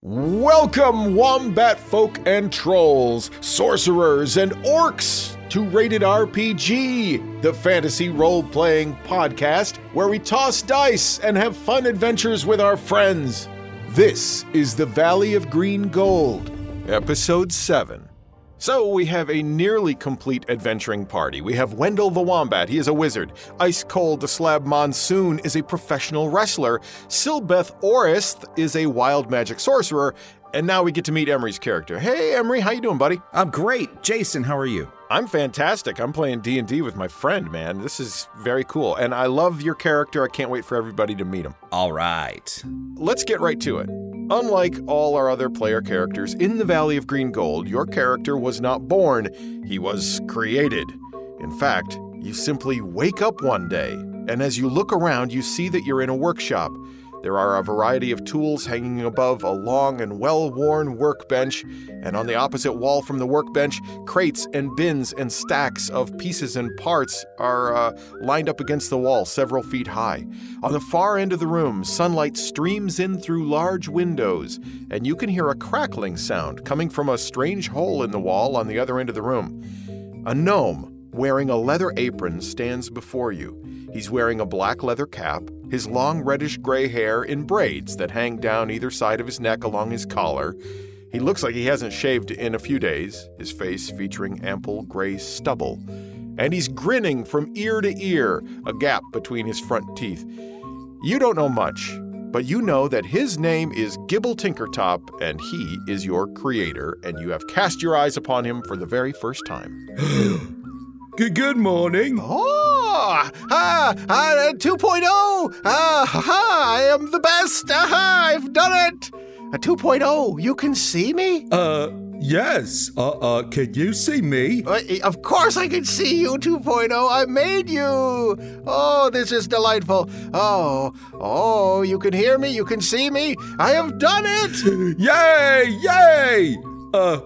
Welcome, wombat folk and trolls, sorcerers and orcs, to Rated RPG, the fantasy role playing podcast where we toss dice and have fun adventures with our friends. This is the Valley of Green Gold, Episode 7. So, we have a nearly complete adventuring party. We have Wendell the Wombat, he is a wizard. Ice Cold the Slab Monsoon is a professional wrestler. Silbeth Orist is a wild magic sorcerer. And now we get to meet Emery's character. Hey, Emery, how you doing, buddy? I'm great. Jason, how are you? I'm fantastic. I'm playing D&D with my friend, man. This is very cool. And I love your character. I can't wait for everybody to meet him. All right. Let's get right to it. Unlike all our other player characters in the Valley of Green Gold, your character was not born, he was created. In fact, you simply wake up one day, and as you look around, you see that you're in a workshop. There are a variety of tools hanging above a long and well worn workbench, and on the opposite wall from the workbench, crates and bins and stacks of pieces and parts are uh, lined up against the wall several feet high. On the far end of the room, sunlight streams in through large windows, and you can hear a crackling sound coming from a strange hole in the wall on the other end of the room. A gnome wearing a leather apron stands before you. He's wearing a black leather cap, his long reddish gray hair in braids that hang down either side of his neck along his collar. He looks like he hasn't shaved in a few days, his face featuring ample gray stubble. And he's grinning from ear to ear, a gap between his front teeth. You don't know much, but you know that his name is Gibble Tinkertop, and he is your creator, and you have cast your eyes upon him for the very first time. Good, good morning. Oh, ah, ah, 2.0. Ah, ha, I am the best. Aha, I've done it. A 2.0. You can see me? Uh, yes. Uh, uh, can you see me? Uh, of course I can see you, 2.0. I made you. Oh, this is delightful. Oh, oh, you can hear me. You can see me. I have done it. Yay, yay. Uh,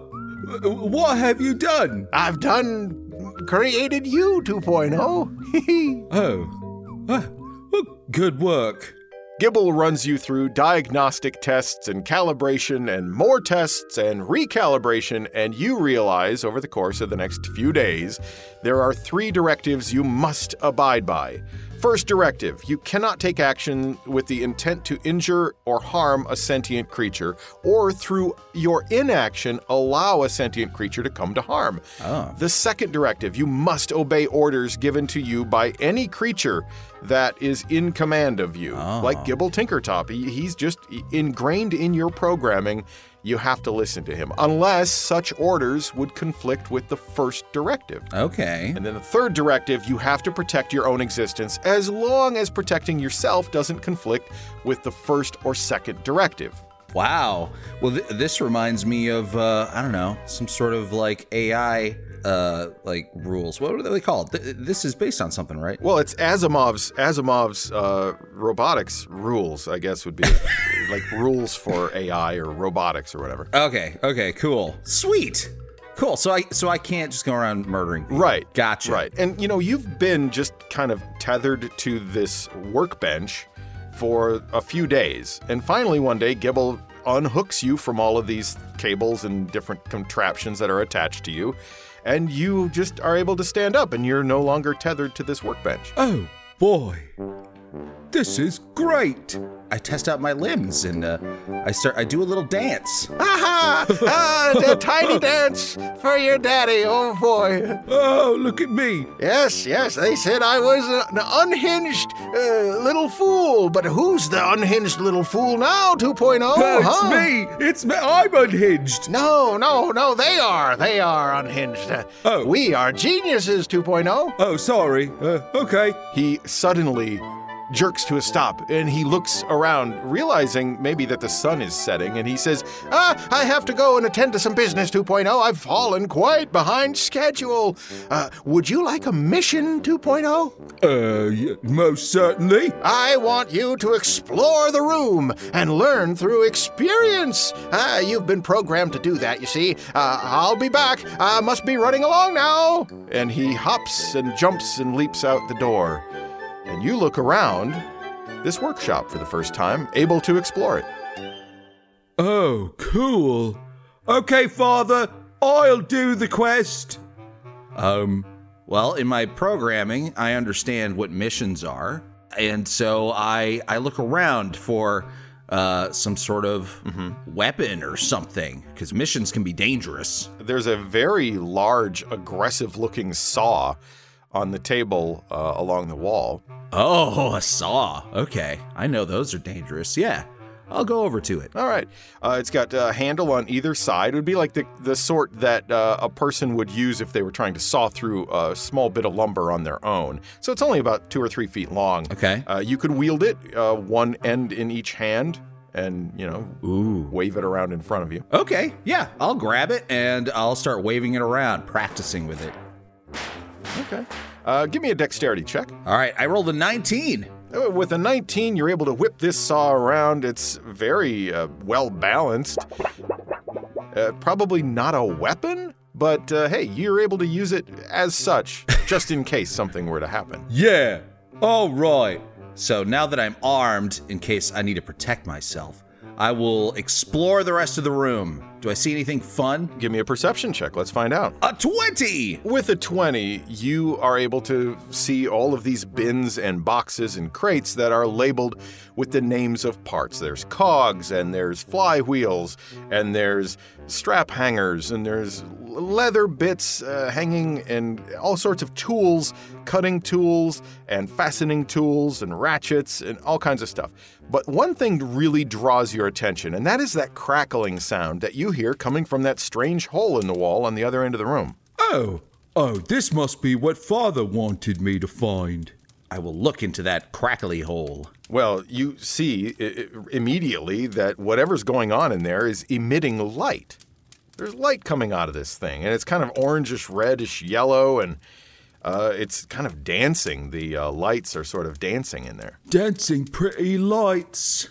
what have you done? I've done created you 2.0. oh. Uh, well, good work. Gibble runs you through diagnostic tests and calibration and more tests and recalibration, and you realize over the course of the next few days there are three directives you must abide by. First directive you cannot take action with the intent to injure or harm a sentient creature, or through your inaction, allow a sentient creature to come to harm. Oh. The second directive you must obey orders given to you by any creature that is in command of you, Oh. like Gibble Tinkertop. He, he's just ingrained in your programming. You have to listen to him, unless such orders would conflict with the first directive. Okay. And then the third directive, you have to protect your own existence as long as protecting yourself doesn't conflict with the first or second directive. Wow. Well, th- this reminds me of uh, I don't know, some sort of like AI uh like rules. What are they called? Th- this is based on something, right? Well, it's Asimov's Asimov's uh, robotics rules, I guess would be like rules for AI or robotics or whatever. Okay. Okay. Cool. Sweet. Cool. So I so I can't just go around murdering. People. Right. Gotcha. Right. And you know, you've been just kind of tethered to this workbench for a few days. And finally one day Gibble unhooks you from all of these cables and different contraptions that are attached to you, and you just are able to stand up and you're no longer tethered to this workbench. Oh, boy. This is great. I test out my limbs and uh, I start. I do a little dance. Aha! ah, a tiny dance for your daddy. Oh boy. Oh, look at me. Yes, yes, they said I was an unhinged uh, little fool. But who's the unhinged little fool now, 2.0? That's huh? me. It's me. I'm unhinged. No, no, no, they are. They are unhinged. Uh, Oh. We are geniuses, 2.0. Oh, sorry. Uh, okay. He suddenly jerks to a stop and he looks around, realizing maybe that the sun is setting, and he says, Ah, I have to go and attend to some business 2.0. I've fallen quite behind schedule. Uh, would you like a mission 2.0? Uh, most certainly. I want you to explore the room and learn through experience. Ah, you've been programmed to do that, you see. Uh, I'll be back. I must be running along now. And he hops and jumps and leaps out the door. And you look around this workshop for the first time, able to explore it. Oh, cool. Okay, Father, I'll do the quest. Um, well, in my programming, I understand what missions are, and so I I look around for uh, some sort of weapon or something because missions can be dangerous. There's a very large, aggressive looking saw on the table uh, along the wall. Oh, a saw. Okay, I know those are dangerous. Yeah, I'll go over to it. All right. Uh, it's got a handle on either side. It would be like the, the sort that uh, a person would use if they were trying to saw through a small bit of lumber on their own. So it's only about two or three feet long. Okay. Uh, you could wield it, uh, one end in each hand, and, you know, Ooh. wave it around in front of you. Okay, yeah, I'll grab it and I'll start waving it around, practicing with it. Okay. Uh, give me a dexterity check. All right, I rolled a 19. Uh, With a 19, you're able to whip this saw around. It's very uh, well balanced. Uh, probably not a weapon, but uh, hey, you're able to use it as such, just in case something were to happen. Yeah. All right. So now that I'm armed, in case I need to protect myself, I will explore the rest of the room. Do I see anything fun? Give me a perception check. Let's find out. A 20! With a 20, you are able to see all of these bins and boxes and crates that are labeled with the names of parts. There's cogs, and there's flywheels, and there's strap hangers, and there's leather bits uh, hanging, and all sorts of tools, cutting tools, and fastening tools, and ratchets, and all kinds of stuff. But one thing really draws your attention, and that is that crackling sound that you hear coming from that strange hole in the wall on the other end of the room. Oh. Oh, this must be what Father wanted me to find. I will look into that crackly hole. Well, you see i- i- immediately that whatever's going on in there is emitting light. There's light coming out of this thing, and it's kind of orangish, reddish, yellow, and uh, it's kind of dancing. The uh, lights are sort of dancing in there. Dancing pretty lights.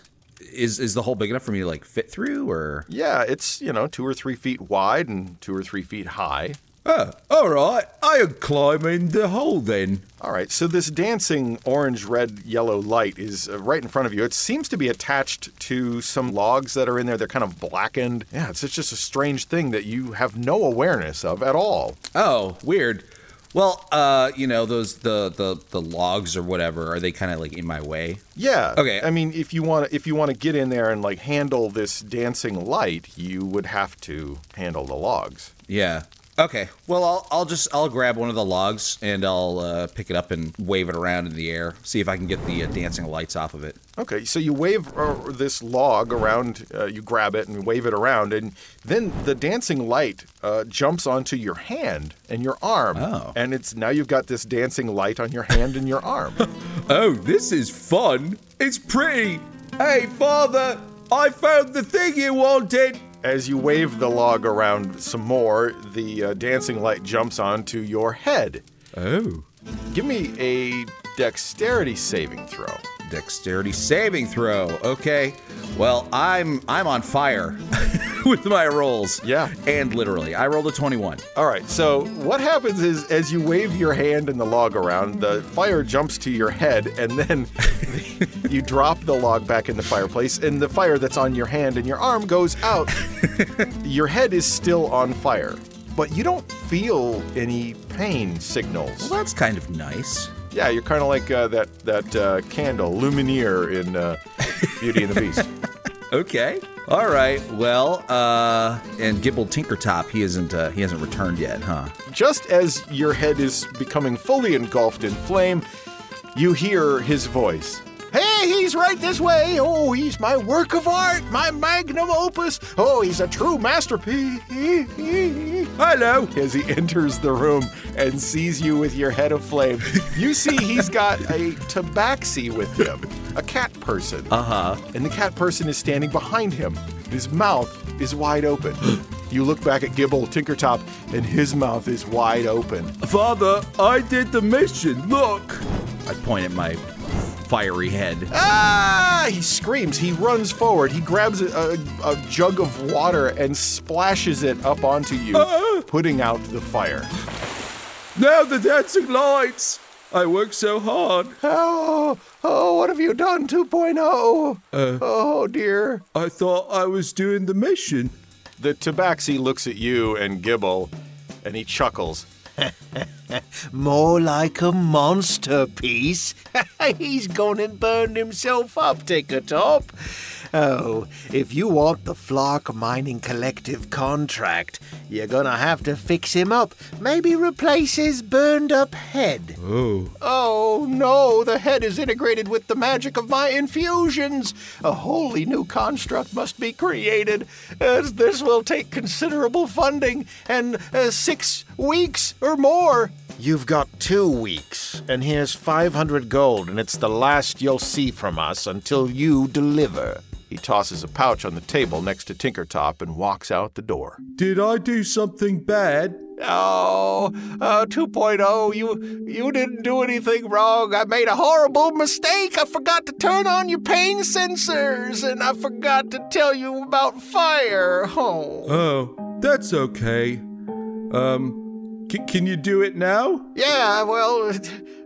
Is is the hole big enough for me to like fit through or Yeah, it's, you know, two or three feet wide and two or three feet high. Oh, all right. I'll climb in the hole then. All right, so this dancing orange, red, yellow light is uh, right in front of you. It seems to be attached to some logs that are in there. They're kind of blackened. Yeah, it's just a strange thing that you have no awareness of at all. Oh, weird. Well, uh, you know, those the the the logs or whatever, are they kind of like in my way? Yeah. Okay. I mean, if you want if you want to get in there and like handle this dancing light, you would have to handle the logs. Yeah. Okay. Well, I'll I'll just I'll grab one of the logs and I'll uh, pick it up and wave it around in the air. See if I can get the uh, dancing lights off of it. Okay, so you wave uh, this log around, uh, you grab it and wave it around, and then the dancing light uh, jumps onto your hand and your arm. Oh. And it's now you've got this dancing light on your hand and your arm. Oh, this is fun. It's pretty. Hey, Father, I found the thing you wanted. As you wave the log around some more, the uh, dancing light jumps onto your head. Oh. Give me a dexterity saving throw. Dexterity saving throw. Okay. Well, I'm I'm on fire with my rolls. Yeah. And literally, I rolled a 21. All right, so what happens is as you wave your hand and the log around, the fire jumps to your head, and then you drop the log back in the fireplace, and the fire that's on your hand and your arm goes out. your head is still on fire, but you don't feel any pain signals. Well, that's kind of nice. Yeah, you're kind of like uh, that that uh, candle, Lumière in uh, Beauty and the Beast. Okay. All right. Well, uh, and Gibble Tinkertop, he isn't uh, he hasn't returned yet, huh? Just as your head is becoming fully engulfed in flame, you hear his voice. Hey, he's right this way. Oh, he's my work of art, my magnum opus. Oh, he's a true masterpiece. Hello. As he enters the room and sees you with your head of flame, you see he's got a tabaxi with him, a cat person. Uh huh. And the cat person is standing behind him. His mouth is wide open. you look back at Gibble Tinkertop, and his mouth is wide open. Father, I did the mission. Look. I point at my fiery head. Ah! He screams. He runs forward. He grabs a, a, a jug of water and splashes it up onto you, Ah! putting out the fire. Now the dancing lights. I worked so hard. Oh, oh, what have you done, 2.0? Uh, oh, dear. I thought I was doing the mission. The tabaxi looks at you and Gibble, and he chuckles. More like a monster piece. He's gone and burned himself up, Tinkertop. Oh, if you want the Flark Mining Collective contract, you're gonna have to fix him up. Maybe replace his burned up head. Oh. Oh no, the head is integrated with the magic of my infusions. A wholly new construct must be created. As this will take considerable funding and uh, six weeks or more. You've got two weeks, and here's 500 gold, and it's the last you'll see from us until you deliver. He tosses a pouch on the table next to Tinkertop and walks out the door. Did I do something bad? Oh, uh, 2.0, you you didn't do anything wrong. I made a horrible mistake. I forgot to turn on your pain sensors, and I forgot to tell you about fire. Oh, Oh, that's okay. Um, c- can you do it now? yeah. Well,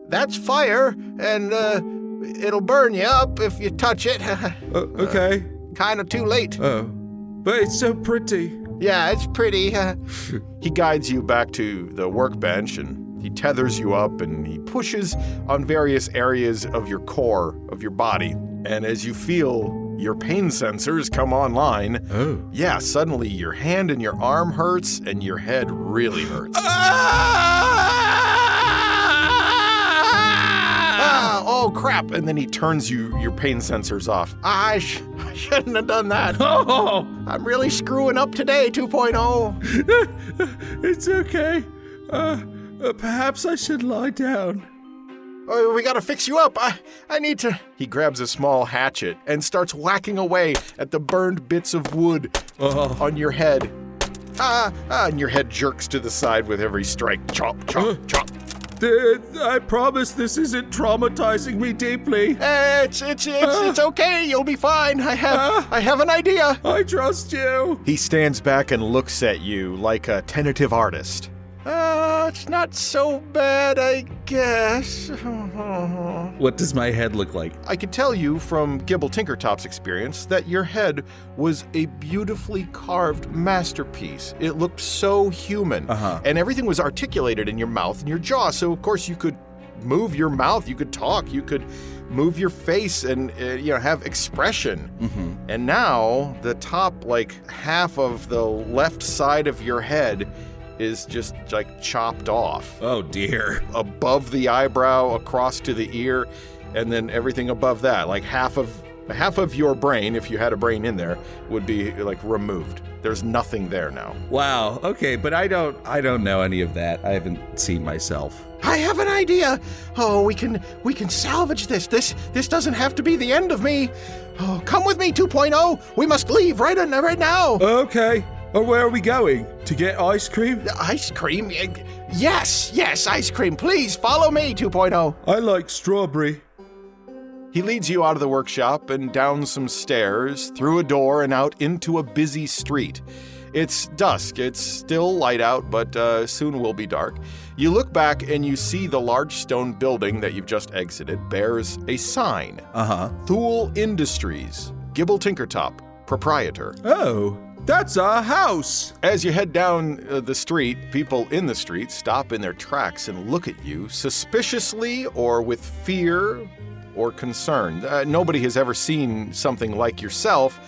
that's fire, and uh, it'll burn you up if you touch it. Uh, okay. kind of too late. Oh, but it's so pretty. Yeah, it's pretty. he guides you back to the workbench and he tethers you up and he pushes on various areas of your core, of your body. And as you feel your pain sensors come online, Oh. yeah, suddenly your hand and your arm hurts and your head really hurts. Ah, crap! And then he turns you your pain sensors off. I, sh- I shouldn't have done that. Oh, I'm really screwing up today, oh. 2.0. it's okay. Uh, uh, perhaps I should lie down. Oh, we gotta fix you up. I, I need to. He grabs a small hatchet and starts whacking away at the burned bits of wood Oh. on your head. Ah, ah, and your head jerks to the side with every strike. Chop, chop, chop. I promise this isn't traumatizing me deeply. Eh, It's, it's, it's, it's okay. You'll be fine. I have, I have an idea. I trust you. He stands back and looks at you like a tentative artist. Uh, it's not so bad, I guess. What does my head look like? I can tell you from Gibble Tinkertop's experience that your head was a beautifully carved masterpiece. It looked so human. Uh-huh. And everything was articulated in your mouth and your jaw. So, of course, you could move your mouth, you could talk, you could move your face and, uh, you know, have expression. Mm-hmm. And now the top, like half of the left side of your head is just like chopped off Oh dear. above the eyebrow, across to the ear, and then everything above that, like half of half of your brain, if you had a brain in there, would be like removed. There's nothing there now. Wow. Okay, but I don't I don't know any of that. I haven't seen myself. I have an idea. Oh, we can we can salvage this. This this doesn't have to be the end of me. Oh, come with me 2.0. We must leave right in, right now. Okay. Oh, where are we going? To get ice cream? Ice cream? Eh, Yes, yes, ice cream. Please follow me 2.0. I like strawberry. He leads you out of the workshop and down some stairs, through a door, and out into a busy street. It's dusk. It's still light out, but uh, soon will be dark. You look back and you see the large stone building that you've just exited bears a sign Uh-huh. Thule Industries, Gibble Tinkertop, proprietor. Oh, that's a house. As you head down uh, the street, people in the street stop in their tracks and look at you suspiciously or with fear or concern. Uh, nobody has ever seen something like yourself,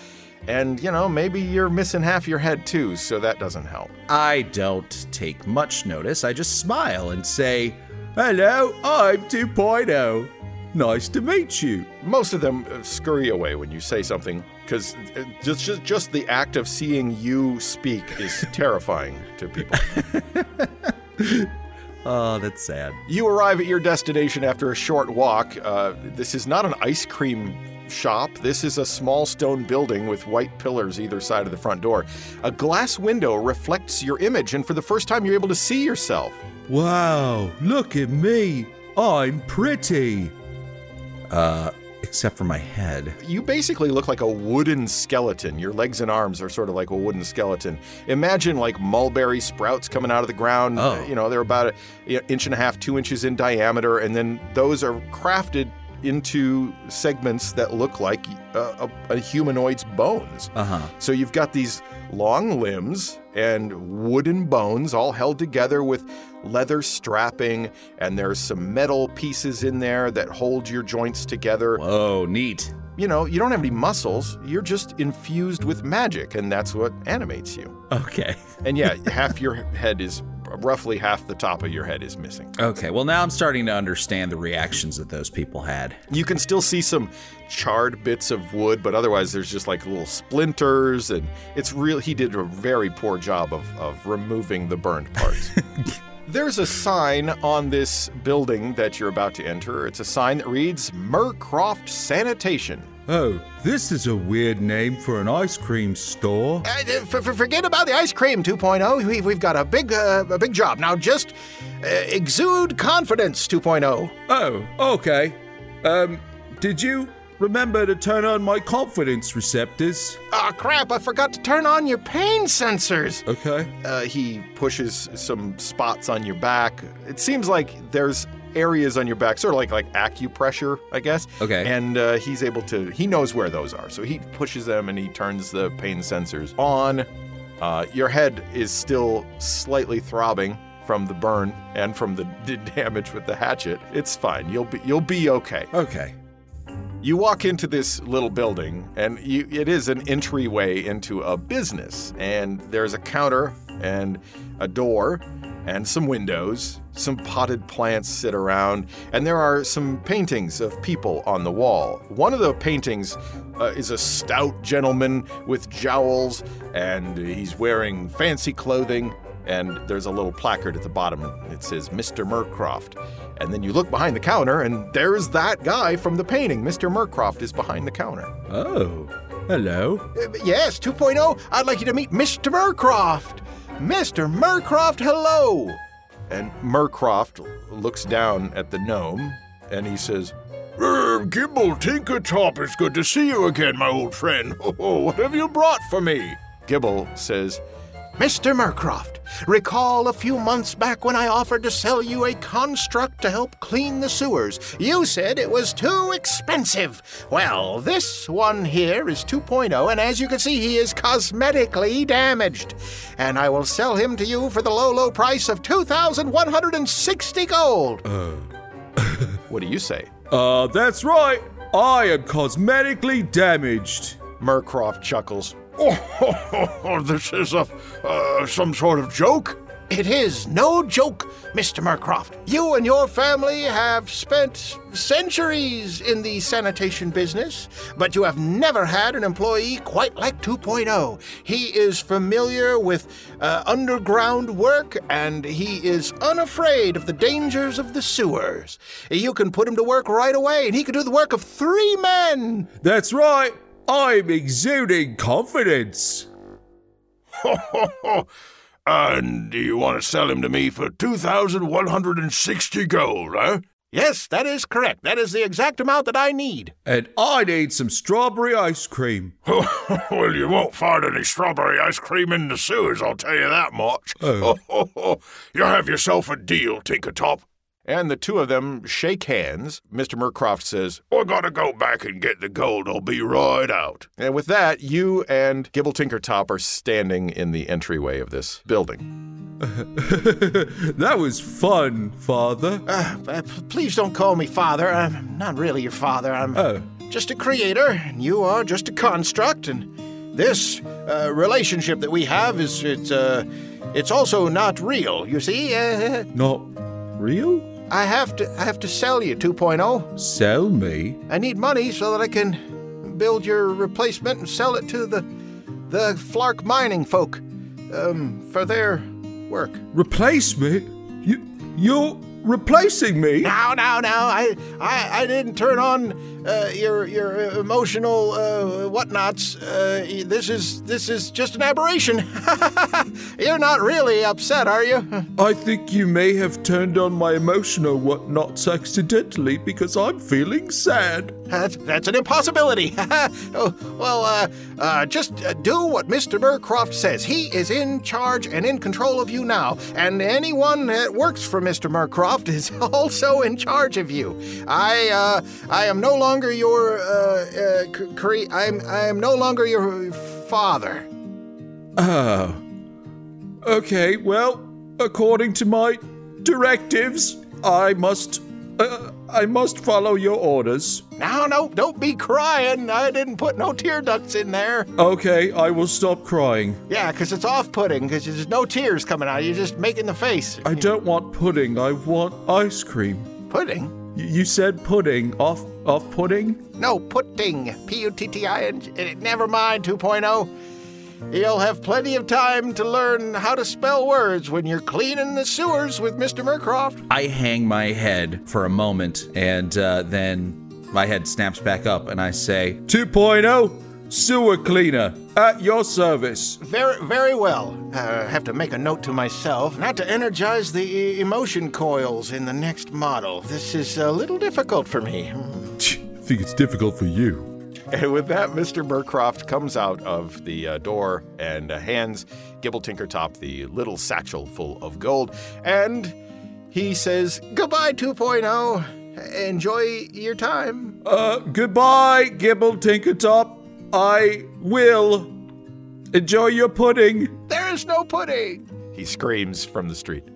and you know, maybe you're missing half your head too, so that doesn't help. I don't take much notice. I just smile and say, Hello, I'm 2.0. Nice to meet you. Most of them uh, scurry away when you say something because just, just just the act of seeing you speak is terrifying to people. "Oh, that's sad." You arrive at your destination after a short walk. Uh, this is not an ice cream shop. This is a small stone building with white pillars either side of the front door. A glass window reflects your image, and for the first time, you're able to see yourself. Wow, look at me. I'm pretty. Uh, except for my head. You basically look like a wooden skeleton. Your legs and arms are sort of like a wooden skeleton. Imagine like mulberry sprouts coming out of the ground. Oh. You know, they're about an inch and a half, two inches in diameter, and then those are crafted into segments that look like a, a, a humanoid's bones. Uh huh. So you've got these long limbs and wooden bones all held together with leather strapping, and there's some metal pieces in there that hold your joints together. Whoa, neat. You know, you don't have any muscles, you're just infused with magic, and that's what animates you. Okay. And yeah, half your head is roughly half the top of your head is missing. Okay, well, now I'm starting to understand the reactions that those people had. You can still see some charred bits of wood, but otherwise there's just like little splinters, and it's real. He did a very poor job of, of removing the burned parts. There's a sign on this building that you're about to enter. It's a sign that reads Murcroft Sanitation. Oh, this is a weird name for an ice cream store. Uh, f- forget about the ice cream 2.0. We've, we've got a big, uh, a big job now. Just uh, exude confidence 2.0. Oh, okay. Um, did you remember to turn on my confidence receptors? Ah, crap! I forgot to turn on your pain sensors. Okay. Uh, he pushes some spots on your back. It seems like there's areas on your back, sort of like like acupressure, I guess. Okay. And uh, he's able to. He knows where those are, so he pushes them and he turns the pain sensors on. Uh, your head is still slightly throbbing from the burn and from the d- damage with the hatchet. It's fine. You'll be you'll be okay. Okay. You walk into this little building, and you, it is an entryway into a business. And there's a counter and a door and some windows. Some potted plants sit around, and there are some paintings of people on the wall. One of the paintings uh, is a stout gentleman with jowls, and he's wearing fancy clothing. And there's a little placard at the bottom. It says Mr. Murcroft. And then you look behind the counter, and there's that guy from the painting. Mr. Murcroft is behind the counter. Oh, hello. Uh, yes, 2.0. I'd like you to meet Mr. Murcroft. Mr. Murcroft, hello. And Murcroft looks down at the gnome and he says, "Er, Gibble Tinkertop, it's good to see you again, my old friend. Oh, what have you brought for me? Gibble says, Mr. Murcroft, recall a few months back when I offered to sell you a construct to help clean the sewers. You said it was too expensive. Well, this one here is 2.0, and as you can see, he is cosmetically damaged. And I will sell him to you for the low, low price of 2,160 gold. What do you say? Uh, that's right. I am cosmetically damaged. Murcroft chuckles. Oh, this is a uh, some sort of joke. It is no joke, Mr. Murcroft. You and your family have spent centuries in the sanitation business, but you have never had an employee quite like 2.0. He is familiar with uh, underground work and he is unafraid of the dangers of the sewers. You can put him to work right away and he can do the work of three men. That's right. I'm exuding confidence. and you want to sell him to me for 2,160 gold, huh? Yes, that is correct. That is the exact amount that I need. And I need some strawberry ice cream. well, you won't find any strawberry ice cream in the sewers, I'll tell you that much. Oh. you have yourself a deal, Tinkertop. And the two of them shake hands. Mr. Murcroft says, I gotta go back and get the gold. I'll be right out. And with that, you and Gibble Tinkertop are standing in the entryway of this building. that was fun, Father. Uh, uh, p- please don't call me father. I'm not really your father. I'm Oh. just a creator, and you are just a construct. And this uh, relationship that we have is it's uh, it's also not real. You see, uh, Not real? I have to I have to sell you 2.0. Sell me? I need money so that I can build your replacement and sell it to the the Flark mining folk um, for their work. Replace me? You, you're replacing me? Now, now, now! I, I, I didn't turn on uh, your your emotional uh, whatnots. Uh, this is this is just an aberration. You're not really upset, are you? I think you may have turned on my emotional whatnots accidentally because I'm feeling sad. That's, that's an impossibility. oh, well, uh, uh, just uh, do what Mr. Murcroft says. He is in charge and in control of you now, and anyone that works for Mr. Murcroft is also in charge of you. I, uh, I am no longer your, uh, uh, cre- I'm, I am no longer your father. Oh. Okay, well, according to my directives, I must. Uh, I must follow your orders. No, no, don't be crying. I didn't put no tear ducts in there. Okay, I will stop crying. Yeah, 'cause it's off putting, 'cause there's no tears coming out. You're just making the face. I don't want pudding, I want ice cream. Pudding? You said pudding. Off off pudding? No, pudding. P U T T I N. G- Never mind 2.0. You'll have plenty of time to learn how to spell words when you're cleaning the sewers with Mr. Murcroft. I hang my head for a moment, and uh, then my head snaps back up, and I say, 2.0 sewer cleaner at your service. Very, very well. Uh, have to make a note to myself not to energize the e- emotion coils in the next model. This is a little difficult for me. I think it's difficult for you. And with that, Mr. Murcroft comes out of the uh, door and uh, hands Gibble Tinkertop the little satchel full of gold. And he says, Goodbye, 2.0. Enjoy your time. Uh, goodbye, Gibble Tinkertop. I will enjoy your pudding. There is no pudding. he screams from the street.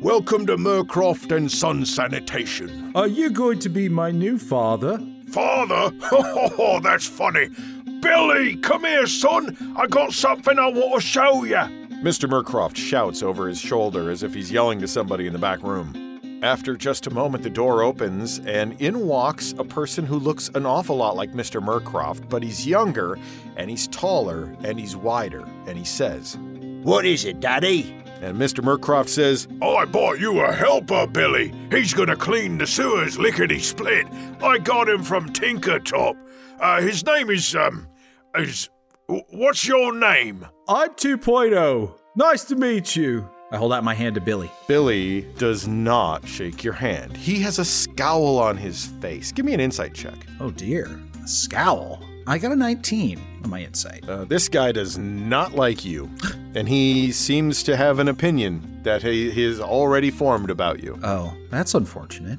Welcome to Murcroft and Son Sanitation. Are you going to be my new father? Father? Oh, that's funny. Billy, come here, son. I got something I want to show you. Mr. Murcroft shouts over his shoulder as if he's yelling to somebody in the back room. After just a moment, the door opens, and in walks a person who looks an awful lot like Mr. Murcroft, but he's younger, and he's taller, and he's wider, and he says, What is it, Daddy? and Mr. Murcroft says, I bought you a helper, Billy. He's gonna clean the sewers lickety split. I got him from Tinkertop. Uh, his name is, um, is. What's your name? I'm 2.0. Nice to meet you. I hold out my hand to Billy. Billy does not shake your hand. He has a scowl on his face. Give me an insight check. Oh dear, a scowl. I got a 19 on my insight. Uh, this guy does not like you, and he seems to have an opinion that he, he has already formed about you. Oh, that's unfortunate.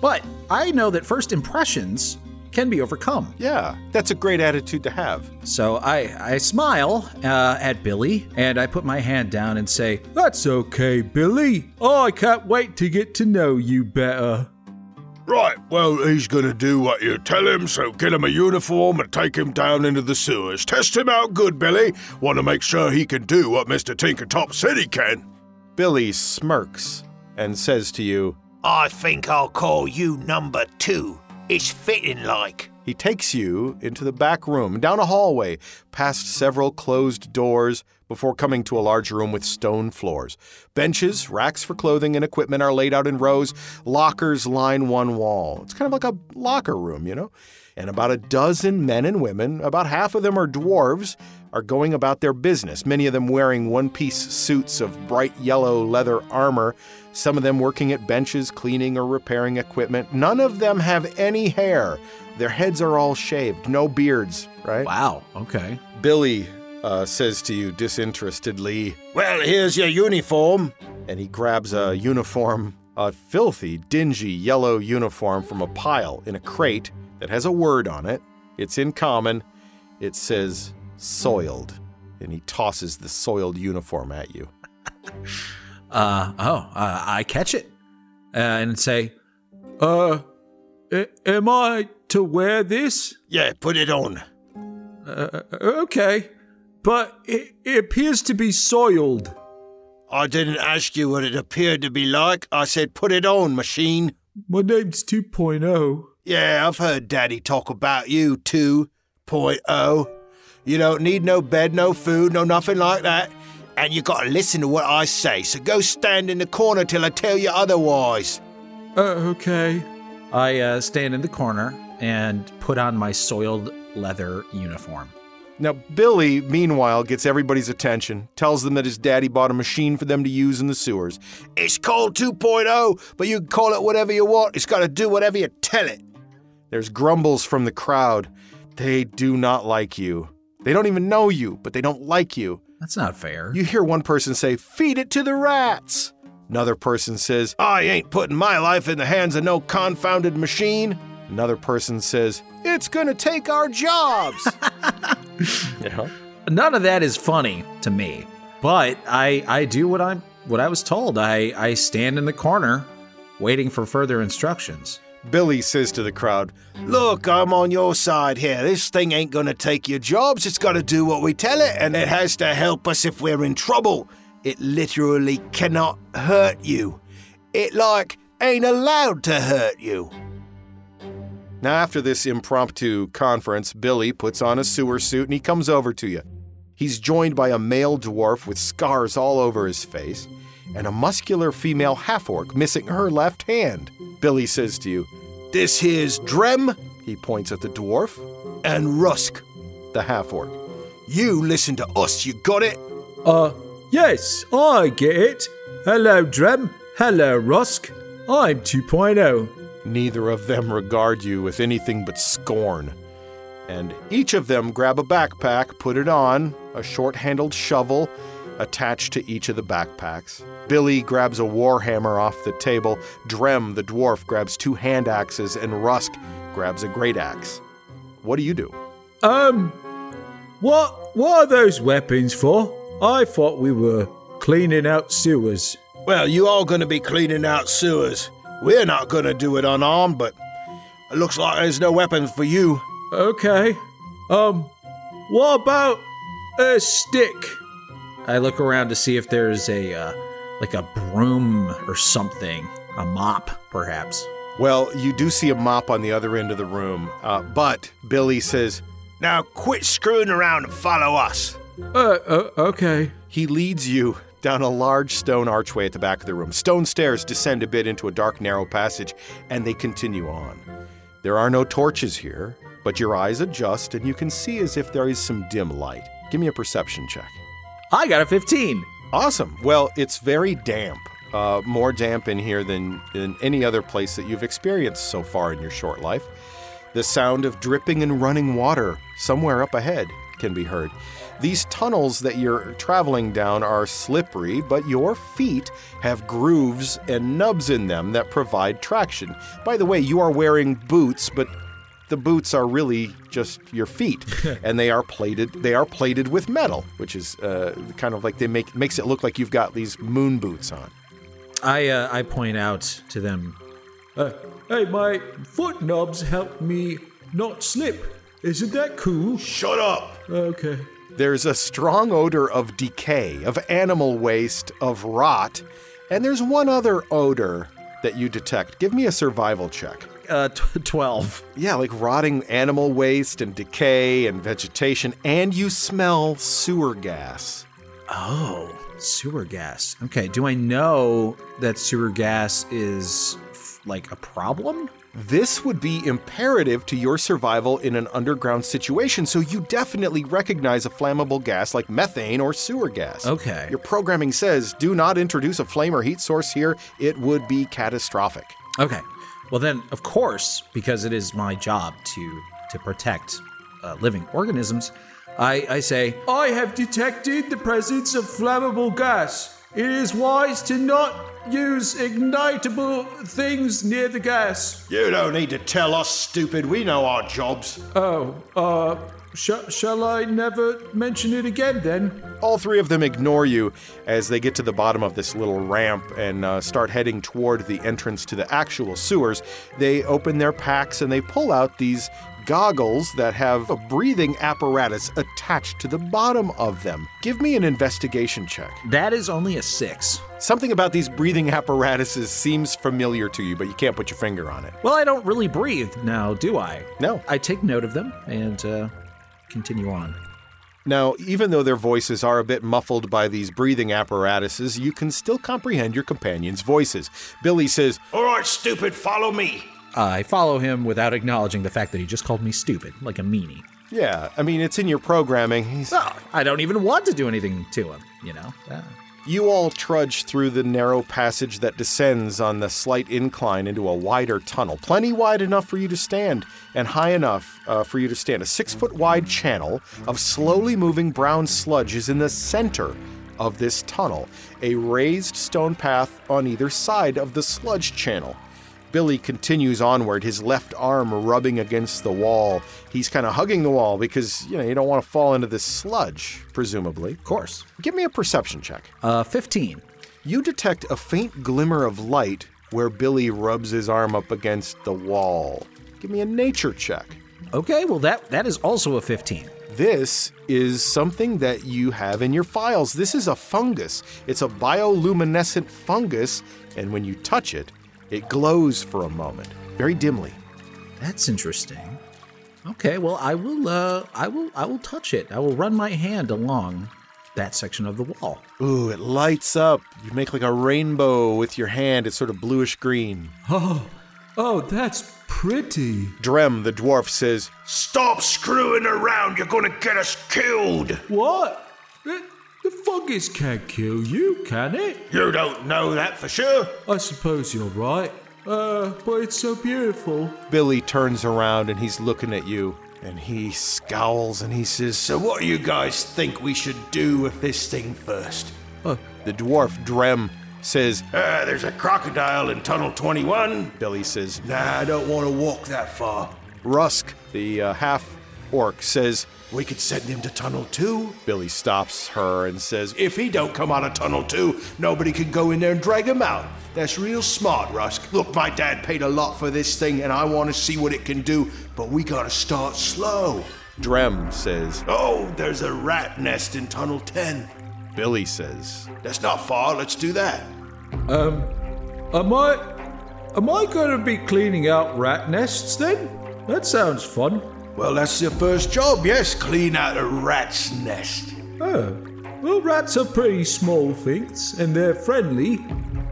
But I know that first impressions can be overcome. Yeah, that's a great attitude to have. So I, I smile uh, at Billy and I put my hand down and say, That's okay, Billy. Oh, I can't wait to get to know you better. Right, well, he's gonna do what you tell him, so get him a uniform and take him down into the sewers. Test him out good, Billy. Want to make sure he can do what Mr. Tinkertop said he can. Billy smirks and says to you, I think I'll call you number two. It's fitting like. He takes you into the back room, down a hallway, past several closed doors, before coming to a large room with stone floors. Benches, racks for clothing and equipment are laid out in rows. Lockers line one wall. It's kind of like a locker room, you know? And about a dozen men and women, about half of them are dwarves, are going about their business, many of them wearing one piece suits of bright yellow leather armor, some of them working at benches, cleaning or repairing equipment. None of them have any hair. Their heads are all shaved, no beards, right? Wow, okay. Billy uh, says to you disinterestedly, Well, here's your uniform. and he grabs a uniform, a filthy, dingy yellow uniform from a pile in a crate that has a word on it. It's in common. It says soiled. And he tosses the soiled uniform at you. Uh, oh, uh, I catch it uh, and say, Uh, a- am I to wear this? Yeah, put it on. Uh, okay, but it, it appears to be soiled. I didn't ask you what it appeared to be like. I said put it on, machine. My name's oh. 2.0. Yeah, I've heard Daddy talk about you, 2.0. You don't need no bed, no food, no nothing like that. And you gotta listen to what I say, so go stand in the corner till I tell you otherwise. Uh, okay. I uh, stand in the corner and put on my soiled leather uniform. Now, Billy, meanwhile, gets everybody's attention, tells them that his daddy bought a machine for them to use in the sewers. It's called 2.0, but you can call it whatever you want. It's got to do whatever you tell it. There's grumbles from the crowd. They do not like you. They don't even know you, but they don't like you. That's not fair. You hear one person say, Feed it to the rats. Another person says, I ain't putting my life in the hands of no confounded machine. Another person says, It's gonna take our jobs. yeah. None of that is funny to me, but I I do what I'm what I was told. I I stand in the corner, waiting for further instructions. Billy says to the crowd, Look, I'm on your side here. This thing ain't gonna take your jobs. It's gotta do what we tell it, and it has to help us if we're in trouble. It literally cannot hurt you. It, like, ain't allowed to hurt you. Now, after this impromptu conference, Billy puts on a sewer suit and he comes over to you. He's joined by a male dwarf with scars all over his face and a muscular female half orc missing her left hand. Billy says to you, This here's Drem, he points at the dwarf, and Rusk, the half orc. You listen to us, you got it? Uh, yes, I get it. Hello, Drem. Hello, Rusk. I'm 2.0. Neither of them regard you with anything but scorn. And each of them grab a backpack, put it on, a short handled shovel attached to each of the backpacks. Billy grabs a warhammer off the table, Drem, the dwarf, grabs two hand axes, and Rusk grabs a great axe. What do you do? Um, what what are those weapons for? I thought we were cleaning out sewers. Well, you are going to be cleaning out sewers. We're not going to do it unarmed, but it looks like there's no weapons for you. Okay. Um, what about a stick? I look around to see if there's a uh, like a broom or something, a mop perhaps. Well, you do see a mop on the other end of the room, uh, but Billy says, Now quit screwing around and follow us. Uh, uh okay. He leads you down a large stone archway at the back of the room. Stone stairs descend a bit into a dark, narrow passage, and they continue on. There are no torches here, but your eyes adjust and you can see as if there is some dim light. Give me a perception check. I got a 15. Awesome. Well, it's very damp. Uh, more damp in here than in any other place that you've experienced so far in your short life. The sound of dripping and running water somewhere up ahead can be heard. These tunnels that you're traveling down are slippery, but your feet have grooves and nubs in them that provide traction. By the way, you are wearing boots, but the boots are really just your feet, and they are plated. They are plated with metal, which is uh, kind of like they make makes it look like you've got these moon boots on. I uh, I point out to them. Uh, hey, my foot knobs help me not slip. Isn't that cool? Shut up! Okay. There's a strong odor of decay, of animal waste, of rot, and there's one other odor that you detect. Give me a survival check. Uh, t- 12. Yeah, like rotting animal waste and decay and vegetation, and you smell sewer gas. Oh, sewer gas. Okay, do I know that sewer gas is f- like a problem? This would be imperative to your survival in an underground situation, so you definitely recognize a flammable gas like methane or sewer gas. Okay. Your programming says do not introduce a flame or heat source here, it would be catastrophic. Okay. Well then, of course, because it is my job to to protect uh, living organisms, I, I say I have detected the presence of flammable gas. It is wise to not use ignitable things near the gas. You don't need to tell us, stupid. We know our jobs. Oh, uh, sh- shall I never mention it again then? All three of them ignore you as they get to the bottom of this little ramp and uh, start heading toward the entrance to the actual sewers. They open their packs and they pull out these goggles that have a breathing apparatus attached to the bottom of them. Give me an investigation check. that is only a six. Something about these breathing apparatuses seems familiar to you, but you can't put your finger on it. Well, I don't really breathe now, do I? No. I take note of them and uh, continue on. Now, even though their voices are a bit muffled by these breathing apparatuses, you can still comprehend your companions' voices. Billy says, All right, stupid, follow me. I follow him without acknowledging the fact that he just called me stupid, like a meanie. Yeah, I mean, it's in your programming. He's, Oh, I don't even want to do anything to him, you know? Uh, You all trudge through the narrow passage that descends on the slight incline into a wider tunnel, plenty wide enough for you to stand, and high enough uh, for you to stand. A six foot wide channel of slowly moving brown sludge is in the center of this tunnel, a raised stone path on either side of the sludge channel. Billy continues onward, his left arm rubbing against the wall. He's kind of hugging the wall because, you know, you don't want to fall into this sludge, presumably. of course. Give me a perception check. Uh, 15. You detect a faint glimmer of light where Billy rubs his arm up against the wall. Give me a nature check. Okay, well, that that is also a 15. This is something that you have in your files. This is a fungus. It's a bioluminescent fungus, and when you touch it, it glows for a moment, very dimly. That's interesting. Okay, well, I will uh I will I will touch it. I will run my hand along that section of the wall. Ooh, it lights up. You make like a rainbow with your hand. It's sort of bluish green. Oh, oh, that's pretty. Drem, the dwarf, says, Stop screwing around, you're gonna get us killed. What? The, the fungus can't kill you, can it? You don't know that for sure. I suppose you're right. Uh, but it's so beautiful. Billy turns around and he's looking at you. And he scowls and he says, So, what do you guys think we should do with this thing first? The dwarf, Drem, says, Uh, there's a crocodile in Tunnel 21. Billy says, Nah, I don't want to walk that far. Rusk, the uh, half orc, says, We could send him to Tunnel 2. Billy stops her and says, If he don't come out of Tunnel 2, nobody can go in there and drag him out. That's real smart, Rusk. Look, my dad paid a lot for this thing, and I want to see what it can do, but we gotta start slow. Drem says, Oh, there's a rat nest in Tunnel 10. Billy says, That's not far, let's do that. Um, am I, am I going to be cleaning out rat nests then? That sounds fun. Well, that's your first job, yes, clean out a rat's nest. Oh, well, rats are pretty small things, and they're friendly,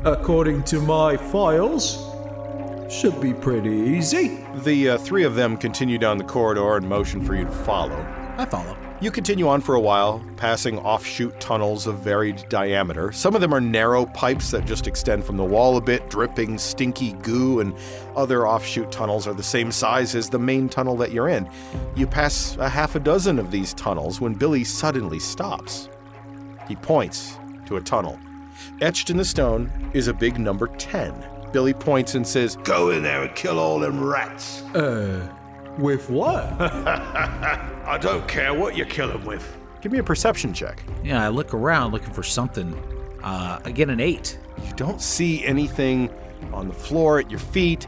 according to my files. Should be pretty easy. The uh, three of them continue down the corridor and motion for you to follow. I follow. You continue on for a while, passing offshoot tunnels of varied diameter. Some of them are narrow pipes that just extend from the wall a bit, dripping stinky goo, and other offshoot tunnels are the same size as the main tunnel that you're in. You pass a half a dozen of these tunnels when Billy suddenly stops. He points to a tunnel. Etched in the stone is a big number 10. Billy points and says, Go in there and kill all them rats. Uh, with what? I don't care what you kill him with. Give me a perception check. Yeah, I look around looking for something. Uh, I get an eight. You don't see anything on the floor at your feet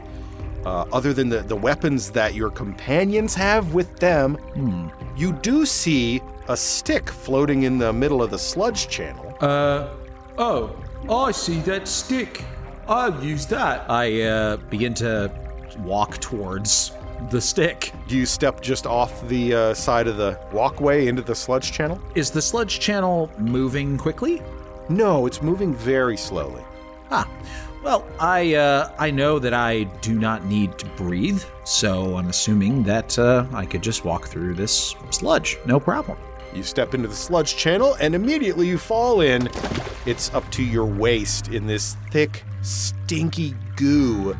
uh, other than the, the weapons that your companions have with them. You do see a stick floating in the middle of the sludge channel. uh, oh, I see that stick. I'll use that. I uh, begin to walk towards the stick. Do you step just off the uh, side of the walkway into the sludge channel? Is the sludge channel moving quickly? No, it's moving very slowly. Ah, well, I uh, I know that I do not need to breathe, so I'm assuming that uh, I could just walk through this sludge, no problem. You step into the sludge channel and immediately you fall in. It's up to your waist in this thick, stinky goo.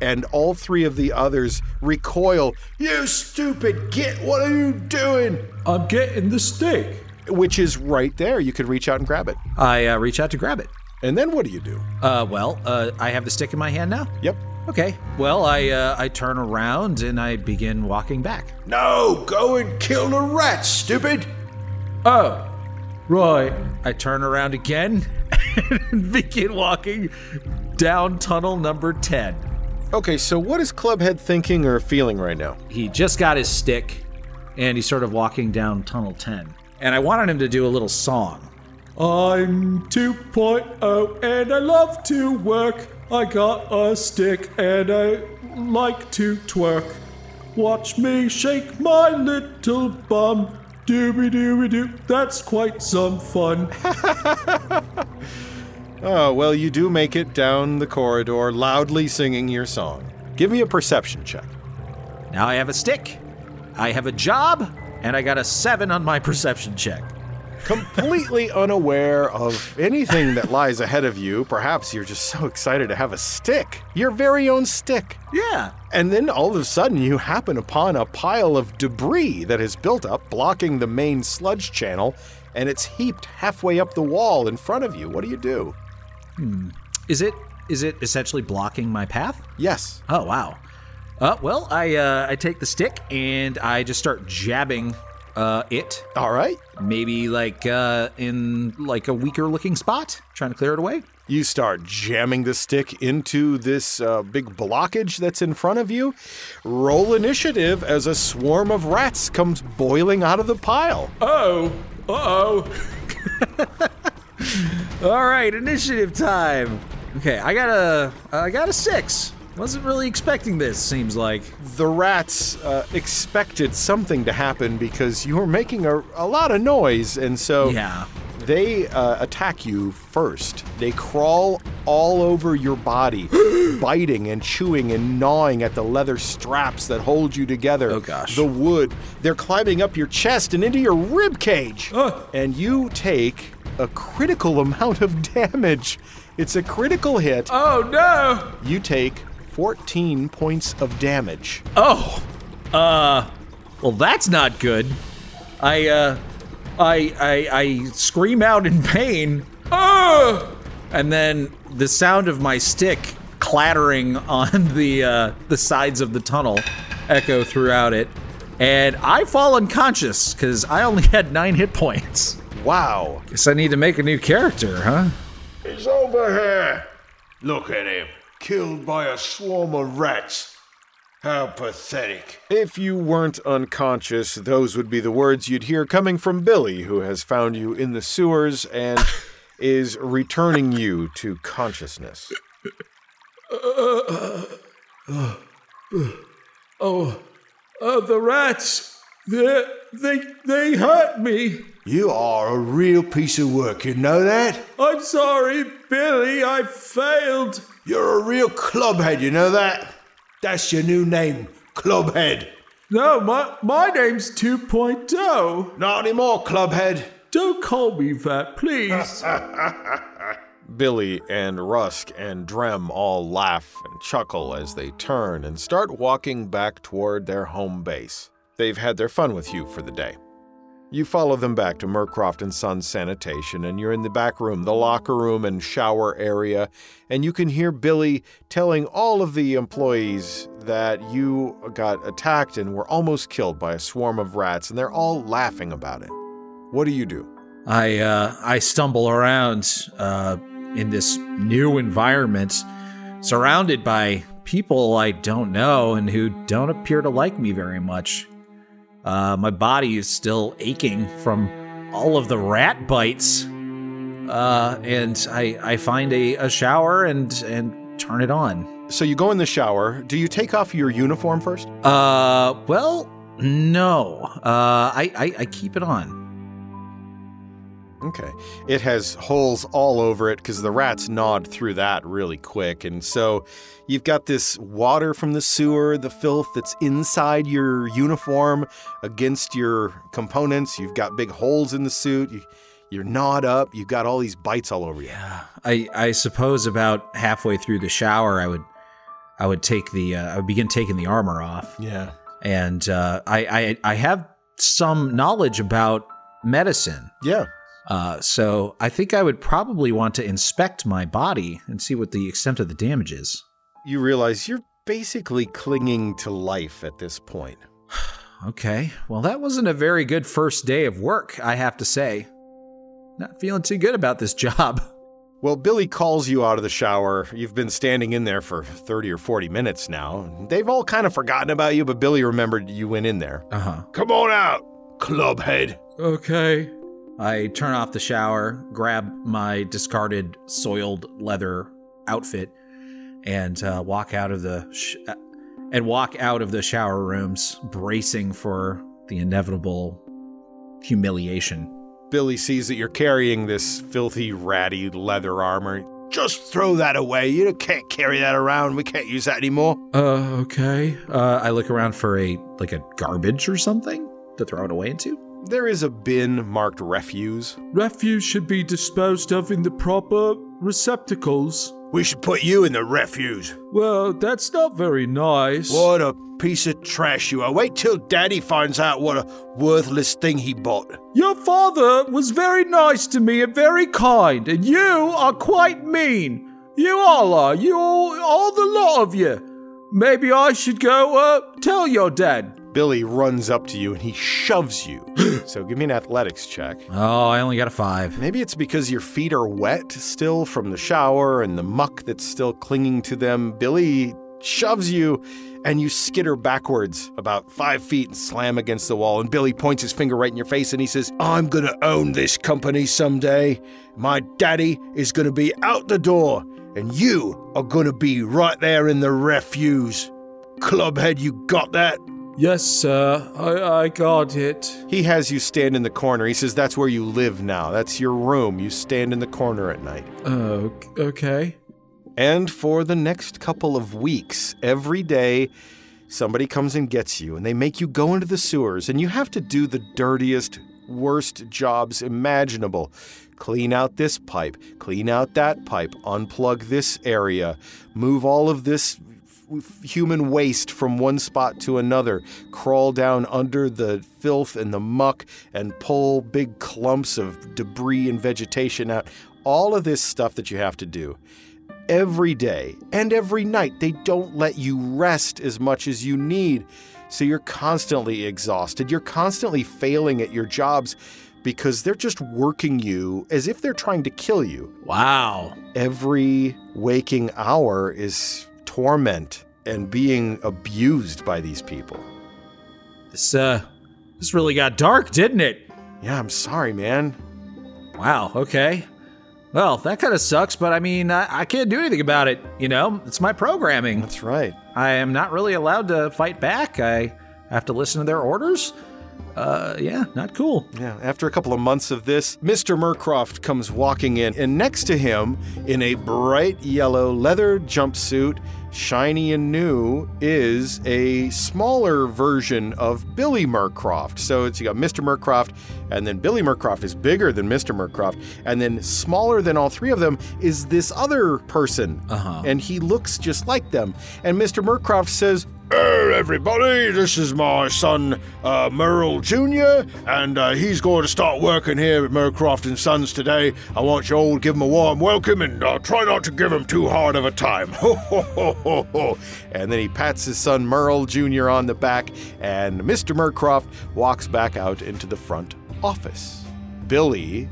And all three of the others recoil, You stupid git, what are you doing? I'm getting the stick. which is right there. You could reach out and grab it. I uh, reach out to grab it. And then what do you do? Uh, well, uh, I have the stick in my hand now. Yep. Okay. Well, I uh, I turn around and I begin walking back. No, go and kill the rats, stupid. Oh, right. I turn around again and begin walking down tunnel number 10. Okay, so what is Clubhead thinking or feeling right now? He just got his stick and he's sort of walking down tunnel 10. And I wanted him to do a little song. I'm 2.0 and I love to work. I got a stick and I like to twerk. Watch me shake my little bum. Dooby dooby doo. That's quite some fun. Oh, well, you do make it down the corridor, loudly singing your song. Give me a perception check. Now I have a stick, I have a job, and I got a seven on my perception check. Completely unaware of anything that lies ahead of you, perhaps you're just so excited to have a stick, your very own stick. Yeah. And then all of a sudden, you happen upon a pile of debris that has built up, blocking the main sludge channel, and it's heaped halfway up the wall in front of you. What do you do? Is it is it essentially blocking my path? Yes. Oh wow. Uh, well, I uh, I take the stick and I just start jabbing uh, it, All right. maybe like uh, in like a weaker looking spot, trying to clear it away. You start jamming the stick into this uh, big blockage that's in front of you. Roll initiative as a swarm of rats comes boiling out of the pile. Oh, uh oh. All right, initiative time. Okay, I got a I got a six. Wasn't really expecting this. Seems like. The rats uh, expected something to happen because you were making a, a lot of noise, and so Yeah. they uh, attack you first. They crawl all over your body, biting and chewing and gnawing at the leather straps that hold you together. Oh, gosh. The wood. They're climbing up your chest and into your rib cage. And you take a critical amount of damage. It's a critical hit. Oh no. You take 14 points of damage. Oh, uh, well, that's not good. I, uh, I, I, I scream out in pain, Oh. and then the sound of my stick clattering on the uh, the sides of the tunnel echo throughout it, and I fall unconscious because I only had nine hit points. Wow. Guess I need to make a new character, huh? He's over here. Look at him, killed by a swarm of rats. How pathetic. If you weren't unconscious, those would be the words you'd hear coming from Billy, who has found you in the sewers and is returning you to consciousness. Oh, uh, the rats. They, they, they hurt me. You are a real piece of work, you know that? I'm sorry, Billy. I failed. You're a real clubhead, you know that? That's your new name, Clubhead. No, my, my name's 2.0. Not anymore, Clubhead. Don't call me that, please. Billy and Rusk and Drem all laugh and chuckle as they turn and start walking back toward their home base. They've had their fun with you for the day. You follow them back to Murcroft and Sons Sanitation, and you're in the back room, the locker room and shower area, and you can hear Billy telling all of the employees that you got attacked and were almost killed by a swarm of rats, and they're all laughing about it. What do you do? I uh, I stumble around uh, in this new environment, surrounded by people I don't know and who don't appear to like me very much. Uh, my body is still aching from all of the rat bites, uh, and I I find a, a shower and and turn it on. So you go in the shower. Do you take off your uniform first? Uh, well, no. Uh, I I, I keep it on. Okay. It has holes all over it because the rats gnawed through that really quick. And so you've got this water from the sewer, the filth that's inside your uniform against your components. You've got big holes in the suit. You, you're gnawed up. You've got all these bites all over you. I I suppose about halfway through the shower, I would I would take the uh, I would begin taking the armor off, Yeah. and uh, I, I I have some knowledge about medicine. Yeah. Uh, so I think I would probably want to inspect my body and see what the extent of the damage is. You realize you're basically clinging to life at this point. Okay, well that wasn't a very good first day of work, I have to say. Not feeling too good about this job. Well, Billy calls you out of the shower. You've been standing in there for 30 or 40 minutes now. They've all kind of forgotten about you, but Billy remembered you went in there. Uh huh. Come on out, Clubhead. okay. I turn off the shower, grab my discarded soiled leather outfit, and uh, walk out of the sh- and walk out of the shower rooms, bracing for the inevitable humiliation. Billy sees that you're carrying this filthy, ratty leather armor. Just throw that away. You can't carry that around. We can't use that anymore. Uh, okay. Uh, I look around for a like a garbage or something to throw it away into. There is a bin marked refuse. Refuse should be disposed of in the proper receptacles. We should put you in the refuse. Well, that's not very nice. What a piece of trash you are. Wait till Daddy finds out what a worthless thing he bought. Your father was very nice to me and very kind, and you are quite mean. You all are. You all, all the lot of you. Maybe I should go uh, tell your dad. Billy runs up to you and he shoves you. so give me an athletics check. Oh, I only got a five. Maybe it's because your feet are wet still from the shower and the muck that's still clinging to them. Billy shoves you and you skitter backwards about five feet and slam against the wall. And Billy points his finger right in your face and he says, I'm gonna own this company someday. My daddy is gonna be out the door, and you are gonna be right there in the refuse. Clubhead, you got that? Yes, sir. I, I got it. He has you stand in the corner. He says, That's where you live now. That's your room. You stand in the corner at night. Oh, okay. And for the next couple of weeks, every day, somebody comes and gets you, and they make you go into the sewers, and you have to do the dirtiest, worst jobs imaginable. Clean out this pipe, clean out that pipe, unplug this area, move all of this human waste from one spot to another, crawl down under the filth and the muck, and pull big clumps of debris and vegetation out. All of this stuff that you have to do every day and every night. They don't let you rest as much as you need. So you're constantly exhausted. You're constantly failing at your jobs because they're just working you as if they're trying to kill you. Wow. Every waking hour is torment and being abused by these people. This uh, this really got dark, didn't it? Yeah, I'm sorry, man. Wow. Okay. Well, that kind of sucks, but I mean, I, I can't do anything about it. You know, it's my programming. That's right. I am not really allowed to fight back. I have to listen to their orders. Uh, yeah, not cool. Yeah, after a couple of months of this, Mr. Murcroft comes walking in, and next to him, in a bright yellow leather jumpsuit, shiny and new, is a smaller version of Billy Murcroft. So it's you got Mr. Murcroft, and then Billy Murcroft is bigger than Mr. Murcroft, and then smaller than all three of them is this other person, Uh-huh. and he looks just like them. And Mr. Murcroft says, Hey, everybody, this is my son, uh, Merle Jr., and uh, he's going to start working here at Murcroft and Sons today. I want you all to give him a warm welcome and uh, try not to give him too hard of a time. And then he pats his son Merle Jr. on the back, and Mr. Murcroft walks back out into the front office. Billy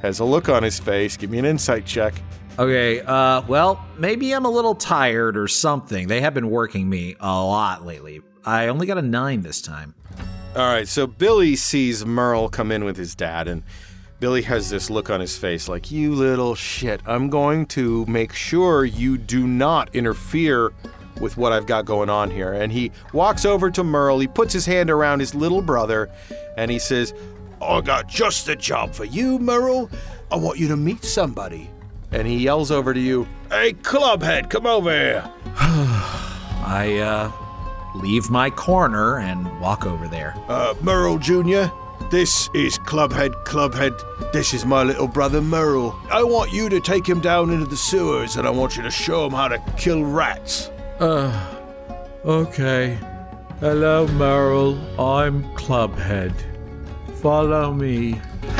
has a look on his face. Give me an insight check. Okay, uh, well, maybe I'm a little tired or something. They have been working me a lot lately. I only got a nine this time. All right, so Billy sees Merle come in with his dad, and Billy has this look on his face like, You little shit, I'm going to make sure you do not interfere with what I've got going on here. And he walks over to Merle, he puts his hand around his little brother, and he says, I got just the job for you, Merle. I want you to meet somebody. And he yells over to you, Hey, Clubhead, come over here. I, uh, leave my corner and walk over there. Uh, Merle Jr., this is Clubhead Clubhead. This is my little brother Merle. I want you to take him down into the sewers and I want you to show him how to kill rats. Uh, okay. Hello, Merrill. I'm Clubhead. Follow me.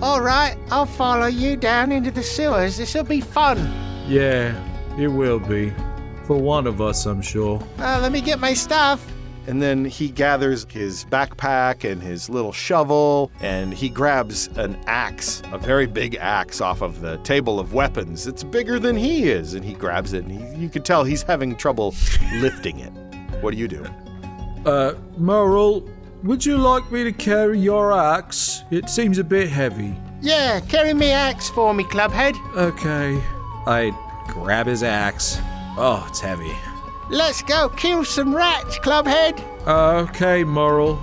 All right, I'll follow you down into the sewers. This'll be fun. Yeah, it will be. For one of us, I'm sure. Uh, let me get my stuff. And then he gathers his backpack and his little shovel, and he grabs an axe, a very big axe, off of the table of weapons. It's bigger than he is, and he grabs it, and he, you can tell he's having trouble lifting it. What do you do? Uh, Merrill, would you like me to carry your axe? It seems a bit heavy. Yeah, carry me axe for me, Clubhead. Okay. I grab his axe. Oh, it's heavy. Let's go kill some rats, Clubhead. Okay, Merrill.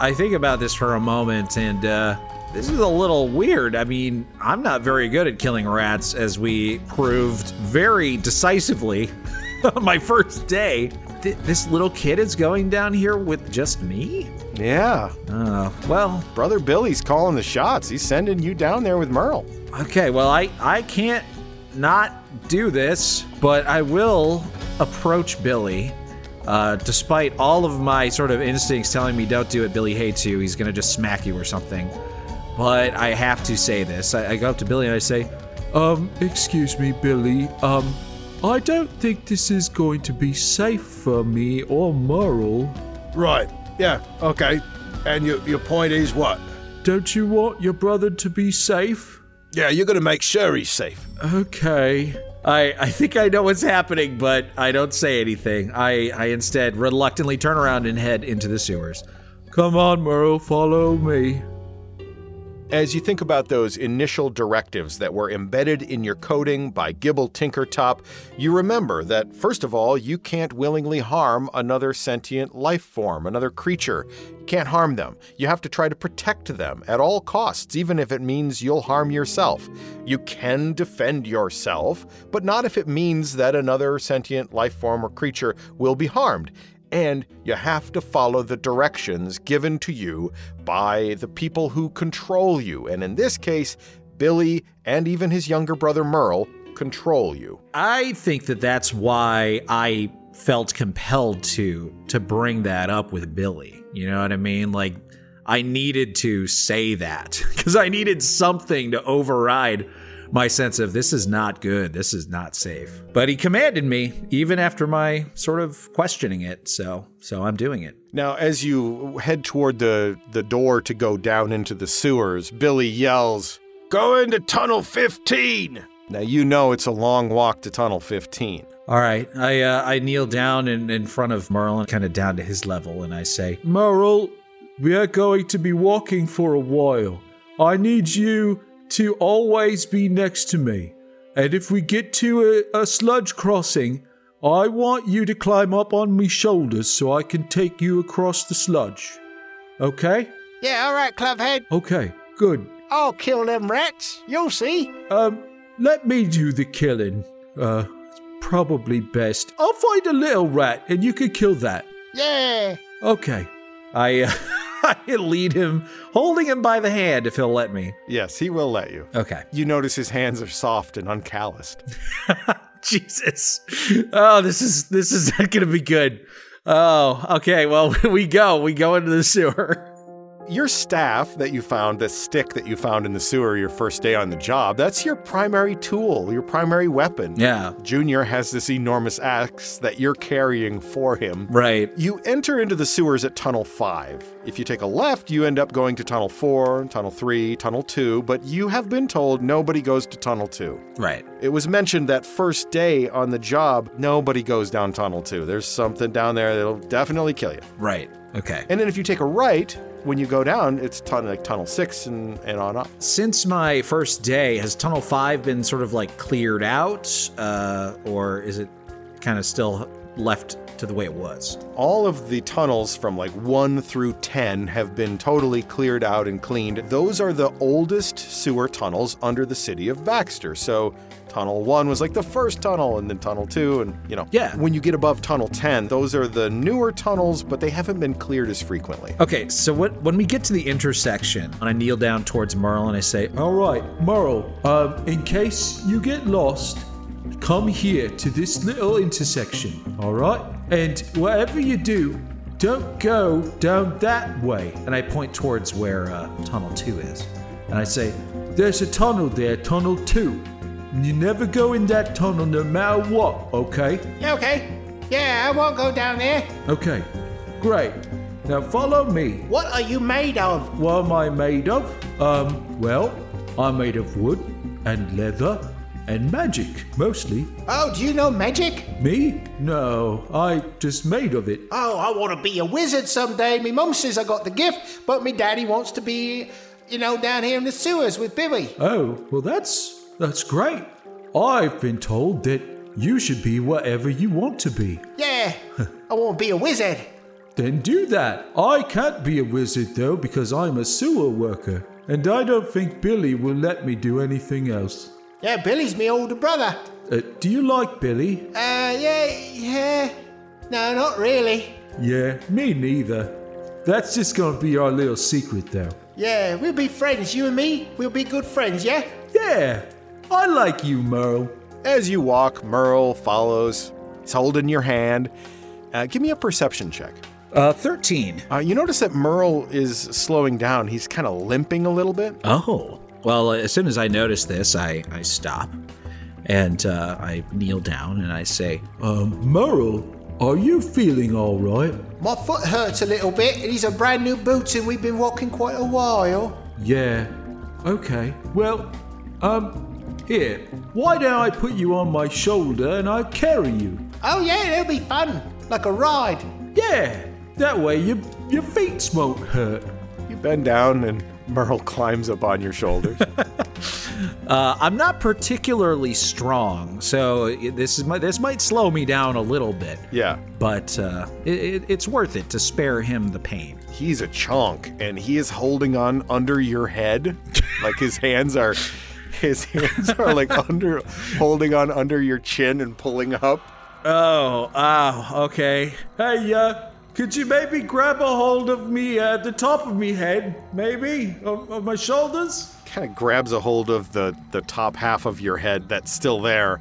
I think about this for a moment, and uh, this is a little weird. I mean, I'm not very good at killing rats, as we proved very decisively on my first day. Th- this little kid is going down here with just me? Yeah, Uh, well, brother Billy's calling the shots. He's sending you down there with Merle. okay, well, I, I can't not do this, but I will approach Billy. Uh, despite all of my sort of instincts telling me don't do it, Billy hates you. He's gonna just smack you or something. But I have to say this. I, I go up to Billy and I say, Um, excuse me, Billy. Um, I don't think this is going to be safe for me or Merle. Right. Yeah. Okay. And your your point is what? Don't you want your brother to be safe? Yeah, you're gonna make sure he's safe. Okay. I, I think I know what's happening, but I don't say anything. I, I instead reluctantly turn around and head into the sewers. Come on, Merle, follow me. As you think about those initial directives that were embedded in your coding by Gibble Tinkertop, you remember that, first of all, you can't willingly harm another sentient life form, another creature. You can't harm them. You have to try to protect them at all costs, even if it means you'll harm yourself. You can defend yourself, but not if it means that another sentient life form or creature will be harmed and you have to follow the directions given to you by the people who control you. And in this case, Billy and even his younger brother Merle control you. I think that that's why I felt compelled to to bring that up with Billy. You know what I mean? Like I needed to say that because I needed something to override my sense of this is not good, this is not safe. But he commanded me even after my sort of questioning it, so so I'm doing it. Now, as you head toward the, the door to go down into the sewers, Billy yells, Go into tunnel 15. Now, you know it's a long walk to Tunnel 15. All right, I uh, I kneel down in, in front of Merlin, kind of down to his level, and I say, Merle, we are going to be walking for a while. I need you to always be next to me. And if we get to a, a sludge crossing, I want you to climb up on me shoulders so I can take you across the sludge. Okay? Yeah, all right, Clubhead. Okay, good. I'll kill them rats. You'll see. Um, let me do the killing. Uh, it's probably best. I'll find a little rat and you can kill that. Yeah. Okay. I uh, I lead him, holding him by the hand if he'll let me. Yes, he will let you. Okay. You notice his hands are soft and uncalloused. Jesus. Oh, this is this is not gonna be good. Oh, okay. Well, we go. We go into the sewer. Your staff that you found, the stick that you found in the sewer your first day on the job, that's your primary tool, your primary weapon. Yeah. Junior has this enormous axe that you're carrying for him. Right. You enter into the sewers at Tunnel 5. If you take a left, you end up going to Tunnel 4, Tunnel 3, Tunnel 2, but you have been told nobody goes to Tunnel 2. Right. It was mentioned that first day on the job, nobody goes down Tunnel 2. There's something down there that'll definitely kill you. Right. Okay. And then if you take a right, when you go down, it's ton- like Tunnel 6 and, and on up. Since my first day, has Tunnel 5 been sort of like cleared out? Uh, or is it kind of still left to the way it was? All of the tunnels from like 1 through 10 have been totally cleared out and cleaned. Those are the oldest sewer tunnels under the city of Baxter. So Tunnel 1 was like the first tunnel, and then Tunnel 2, and you know. Yeah. When you get above Tunnel 10, those are the newer tunnels, but they haven't been cleared as frequently. Okay, so what, when we get to the intersection, and I kneel down towards Merle and I say, All right, Merle, um, in case you get lost, come here to this little intersection, all right? And whatever you do, don't go down that way. and I point towards where uh, Tunnel 2 is. And I say, There's a tunnel there, tunnel two. You never go in that tunnel no matter what, okay? Okay. Yeah, I won't go down there. Okay, great. Now follow me. What are you made of? What am I made of? Um, well, I'm made of wood and leather and magic, mostly. Oh, do you know magic? Me? No, I just made of it. Oh, I want to be a wizard someday. Me mum says I got the gift, but me daddy wants to be, you know, down here in the sewers with Billy. Oh, well, that's that's great. I've been told that you should be whatever you want to be. Yeah, I want to be a wizard. Then do that. I can't be a wizard though because I'm a sewer worker, and I don't think Billy will let me do anything else. Yeah, Billy's my older brother. Uh, do you like Billy? Uh, yeah, yeah. No, not really. Yeah, me neither. That's just gonna be our little secret though. Yeah, we'll be friends, you and me. We'll be good friends, yeah? Yeah, I like you, Merle. As you walk, Merle follows. He's holding your hand. Uh, give me a perception check. Uh, 13. Uh, you notice that Merle is slowing down. He's kind of limping a little bit. Oh. Well, as soon as I notice this, I, I stop and uh, I kneel down and I say, Um, Merle, are you feeling all right? My foot hurts a little bit. These are brand new boots and we've been walking quite a while. Yeah. Okay. Well, um, here. Why don't I put you on my shoulder and I'll carry you? Oh, yeah, it'll be fun. Like a ride. Yeah. That way your your feet won't hurt. You bend down, and Merle climbs up on your shoulders. uh, I'm not particularly strong, so this is my, this might slow me down a little bit. yeah. But uh, it, it, it's worth it to spare him the pain. He's a chunk, and he is holding on under your head. like his hands are. His hands are like under, holding on under your chin and pulling up. Oh, oh, okay. Hey, uh, could you maybe grab a hold of me at the top of me head, maybe? Of, of my shoulders? Kind of grabs a hold of the the top half of your head that's still there.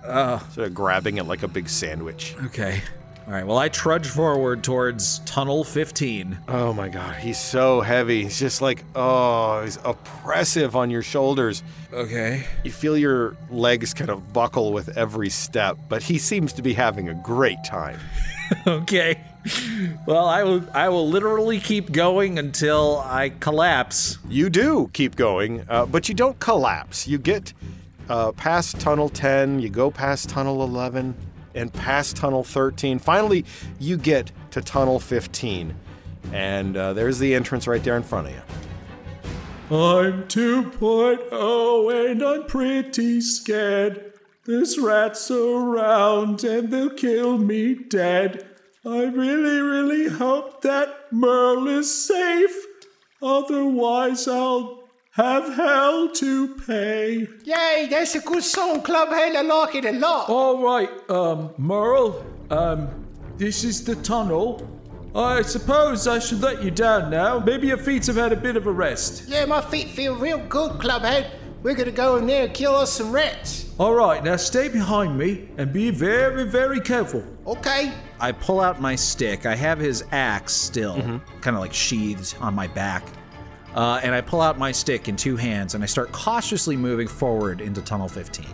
sort of grabbing it like a big sandwich. Okay. All right. Well, I trudge forward towards tunnel 15. Oh my god, he's so heavy. He's just like, oh, he's oppressive on your shoulders. Okay. You feel your legs kind of buckle with every step, but he seems to be having a great time. Okay. Well, I will. I will literally keep going until I collapse. You do keep going, uh, but you don't collapse. You get uh, past tunnel 10, you go past tunnel 11, and past tunnel 13. Finally, you get to tunnel 15, and uh, there's the entrance right there in front of you. I'm 2.0 and I'm pretty scared. There's rats around and they'll kill me dead. I really, really hope that Merle is safe. Otherwise, I'll have hell to pay. Yay, that's a good song, Clubhead. I like it a lot. All right, um, Merle, um, this is the tunnel. I suppose I should let you down now. Maybe your feet have had a bit of a rest. Yeah, my feet feel real good, Clubhead. We're gonna go in there and kill us some rats. All right, now stay behind me and be very, very careful. Okay. I pull out my stick. I have his axe still, kind of like sheathed on my back. Uh, and I pull out my stick in two hands and I start cautiously moving forward into tunnel 15.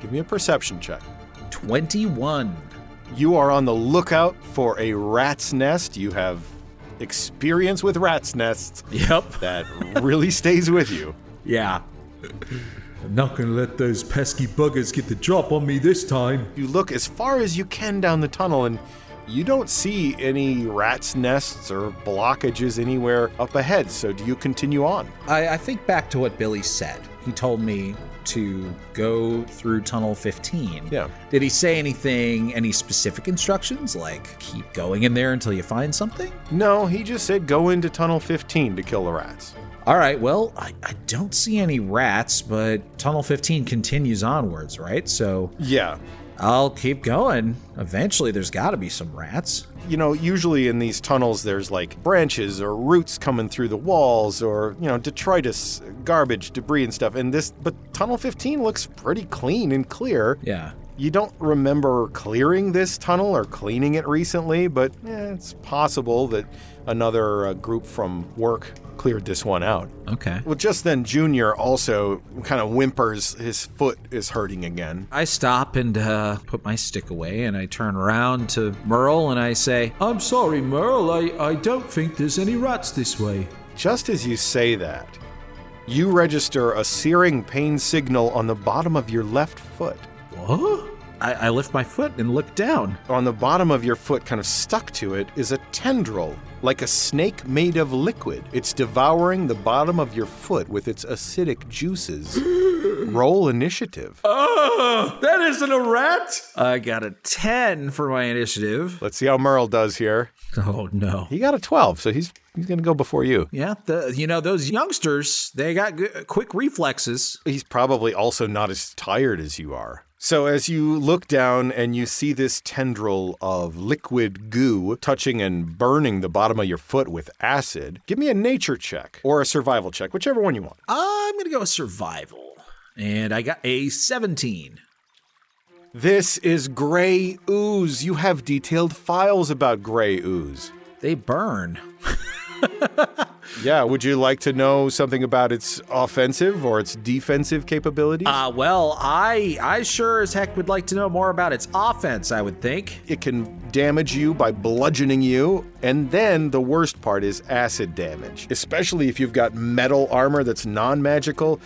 Give me a perception check. 21. You are on the lookout for a rat's nest. You have experience with rat's nests Yep. that really stays with you. Yeah. I'm not gonna let those pesky buggers get the drop on me this time. You look as far as you can down the tunnel and you don't see any rat's nests or blockages anywhere up ahead. So do you continue on? I, I think back to what Billy said. He told me to go through tunnel 15. Yeah. Did he say anything, any specific instructions? Like, keep going in there until you find something? No, he just said go into tunnel 15 to kill the rats. All right, well, I, I don't see any rats, but tunnel 15 continues onwards, right? So Yeah. I'll keep going. Eventually, there's got to be some rats. You know, usually in these tunnels, there's like branches or roots coming through the walls or, you know, detritus, garbage, debris, and stuff. And this, but Tunnel 15 looks pretty clean and clear. Yeah. You don't remember clearing this tunnel or cleaning it recently, but eh, it's possible that another uh, group from work cleared this one out. Okay. Well, just then, Junior also kind of whimpers. His foot is hurting again. I stop and uh, put my stick away, and I turn around to Merle and I say, I'm sorry, Merle. I, I don't think there's any rats this way. Just as you say that, you register a searing pain signal on the bottom of your left foot. What? I, I lift my foot and look down. On the bottom of your foot, kind of stuck to it, is a tendril, like a snake made of liquid. It's devouring the bottom of your foot with its acidic juices. Roll initiative. Oh, that isn't a rat. I got a 10 for my initiative. Let's see how Merle does here. Oh no. He got a 12, so he's he's going to go before you. Yeah, the you know those youngsters, they got good, quick reflexes. He's probably also not as tired as you are. So as you look down and you see this tendril of liquid goo touching and burning the bottom of your foot with acid, give me a nature check or a survival check, whichever one you want. I'm gonna go with survival, and I got a 17. This is gray ooze. You have detailed files about gray ooze. They burn. Yeah, would you like to know something about its offensive or its defensive capabilities? Uh, well, I I sure as heck would like to know more about its offense. I would think. it can damage you by bludgeoning you, and then the worst part is acid damage. Especially if you've got metal armor that's non magical,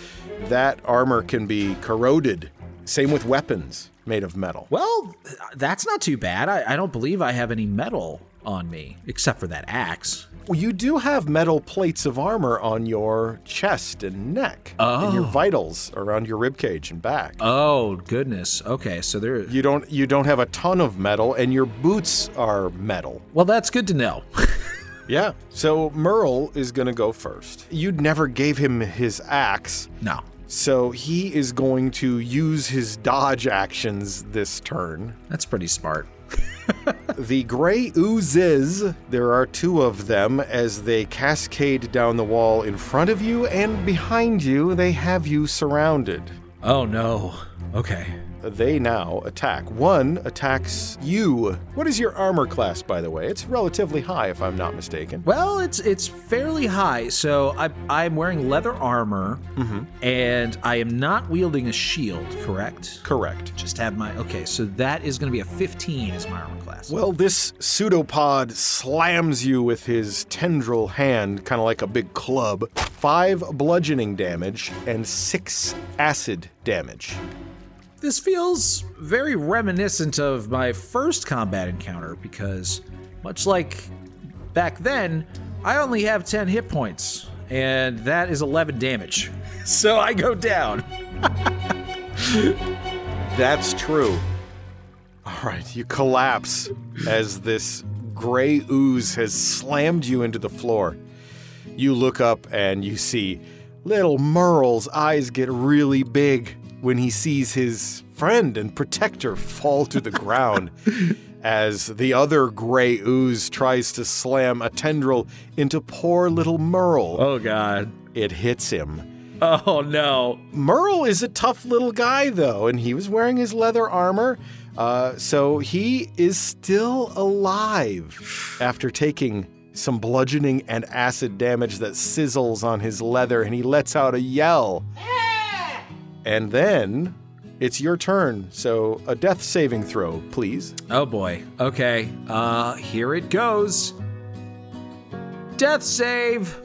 that armor can be corroded. Same with weapons made of metal. Well, that's not too bad. I, I don't believe I have any metal on me except for that axe. You do have metal plates of armor on your chest and neck, and your oh. vitals around your rib cage and back. Oh goodness. Okay, so there. You don't you don't have a ton of metal, and your boots are metal. Well, that's good to know. Yeah. So Merle is gonna go first. You never gave him his axe, no. so he is going to use his dodge actions this turn. That's pretty smart. The gray oozes, there are two of them as they cascade down the wall in front of you and behind you. They have you surrounded. Oh no. Okay. They now attack. One attacks you. What is your armor class, by the way? It's relatively high, if I'm not mistaken. Well, it's it's fairly high. So I I'm wearing leather armor, mm-hmm. and I am not wielding a shield. Correct. Correct. Just have my okay. So that is going to be a 15 as my armor class. Well, this pseudopod slams you with his tendril hand, kind of like a big club. Five bludgeoning damage and six acid damage. This feels very reminiscent of my first combat encounter because, much like back then, I only have 10 hit points, and that is 11 damage. So I go down. That's true. All right, you collapse as this gray ooze has slammed you into the floor. You look up and you see little Merle's eyes get really big when he sees his friend and protector fall to the ground as the other gray ooze tries to slam a tendril into poor little Merle. Oh, God. It hits him. Oh, no. Merle is a tough little guy, though, and he was wearing his leather armor. Uh, so he is still alive after taking some bludgeoning and acid damage that sizzles on his leather, and he lets out a yell. And then it's your turn. So a death saving throw, please. Oh, boy. Okay. Uh, here it goes. Death save.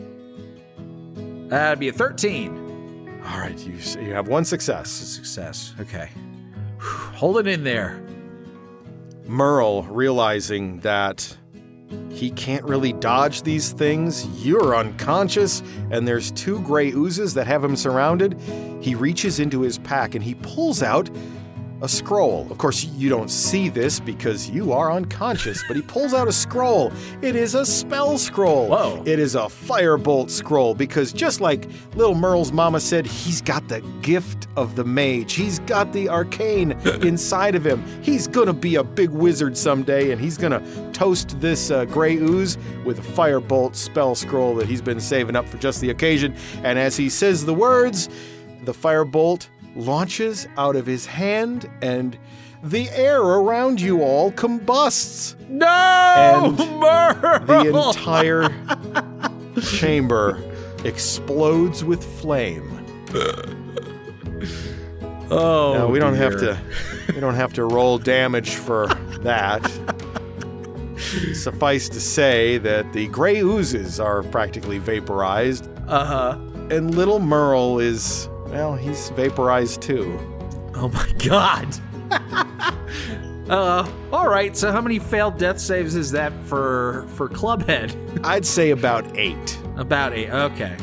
That'd be a 13. All right, you, you have one success. Success. Okay. Hold it in there. Merle, realizing that he can't really dodge these things, you're unconscious, and there's two gray oozes that have him surrounded. He reaches into his pack and he pulls out a scroll. Of course, you don't see this because you are unconscious, but he pulls out a scroll. It is a spell scroll. Whoa. It is a firebolt scroll because just like little Merle's mama said, he's got the gift of the mage. He's got the arcane inside of him. He's gonna be a big wizard someday, and he's gonna toast this uh, gray ooze with a firebolt spell scroll that he's been saving up for just the occasion. And as he says the words, the firebolt launches out of his hand, and the air around you all combusts. No! And Merle! The entire chamber explodes with flame. oh, Now, we don't have to we don't have to roll damage for that. Suffice to say that the gray oozes are practically vaporized, Uh huh. and little Merle is well, he's vaporized too. Oh my god. uh, all right. So how many failed death saves is that for for Clubhead? I'd say about eight. About eight. Okay.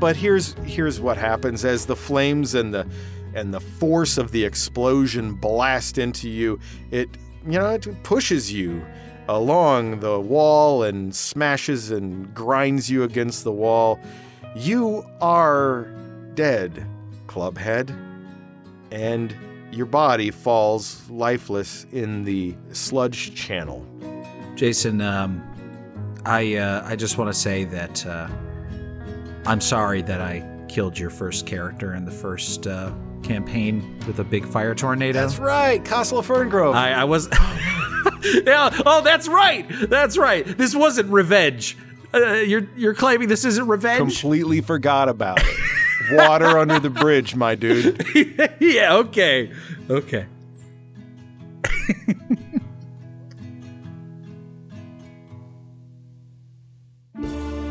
But here's here's what happens as the flames and the and the force of the explosion blast into you. It you know it pushes you along the wall and smashes and grinds you against the wall. You are dead, Clubhead. And your body falls lifeless in the sludge channel. Jason, um, I uh, I just want to say that uh, I'm sorry that I killed your first character in the first uh, campaign with a big fire tornado. That's right, Castle of Ferngrove. I, I was. yeah. Oh, that's right. That's right. This wasn't revenge. Uh, you're you're claiming this isn't revenge. Completely forgot about it. Water under the bridge, my dude. yeah. Okay. Okay.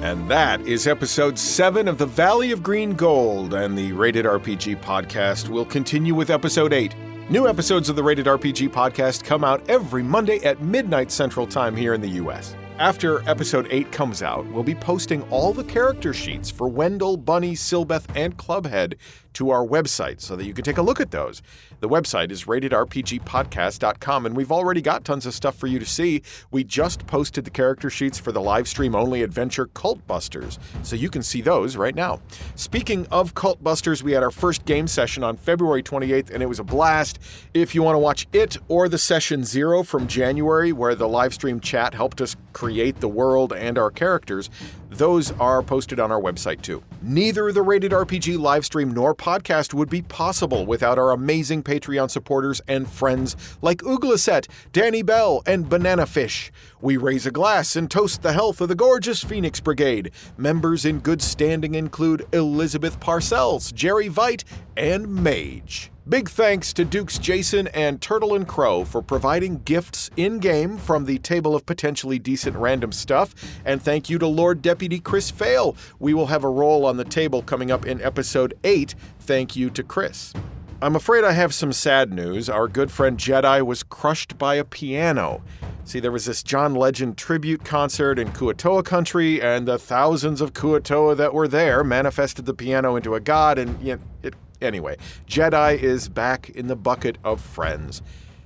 And that is episode 7 of The Valley of Green Gold, and the Rated RPG podcast will continue with episode 8. New episodes of the Rated RPG podcast come out every Monday at midnight Central Time here in the US. After episode 8 comes out, we'll be posting all the character sheets for Wendell, Bunny, Silbeth, and Clubhead to our website so that you can take a look at those. The website is ratedrpgpodcast.com, and we've already got tons of stuff for you to see. We just posted the character sheets for the live stream only adventure Cult Busters, so you can see those right now. Speaking of Cult Busters, we had our first game session on February 28th, and it was a blast. If you want to watch it or the session zero from January, where the live stream chat helped us create the world and our characters, those are posted on our website too. Neither the Rated RPG live stream nor podcast would be possible without our amazing Patreon supporters and friends like Uglaset, Danny Bell, and Banana Fish. We raise a glass and toast the health of the gorgeous Phoenix Brigade. Members in good standing include Elizabeth Parcells, Jerry Veit, and Mage. Big thanks to Dukes Jason and Turtle and Crow for providing gifts in game from the table of potentially decent random stuff. And thank you to Lord Deputy Chris Fail. We will have a roll on the table coming up in episode 8. Thank you to Chris. I'm afraid I have some sad news. Our good friend Jedi was crushed by a piano. See, there was this John Legend tribute concert in Kuo-toa country, and the thousands of Kuo-toa that were there manifested the piano into a god, and you know, it Anyway, Jedi is back in the bucket of friends.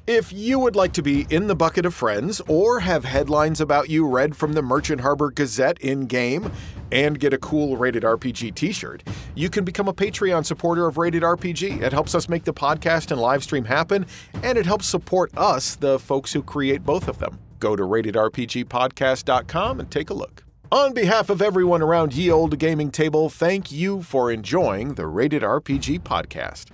If you would like to be in the bucket of friends or have headlines about you read from the Merchant Harbor Gazette in game and get a cool Rated RPG t shirt, you can become a Patreon supporter of Rated RPG. It helps us make the podcast and live stream happen, and it helps support us, the folks who create both of them. Go to ratedrpgpodcast.com and take a look. On behalf of everyone around Ye Old Gaming Table, thank you for enjoying the Rated RPG podcast.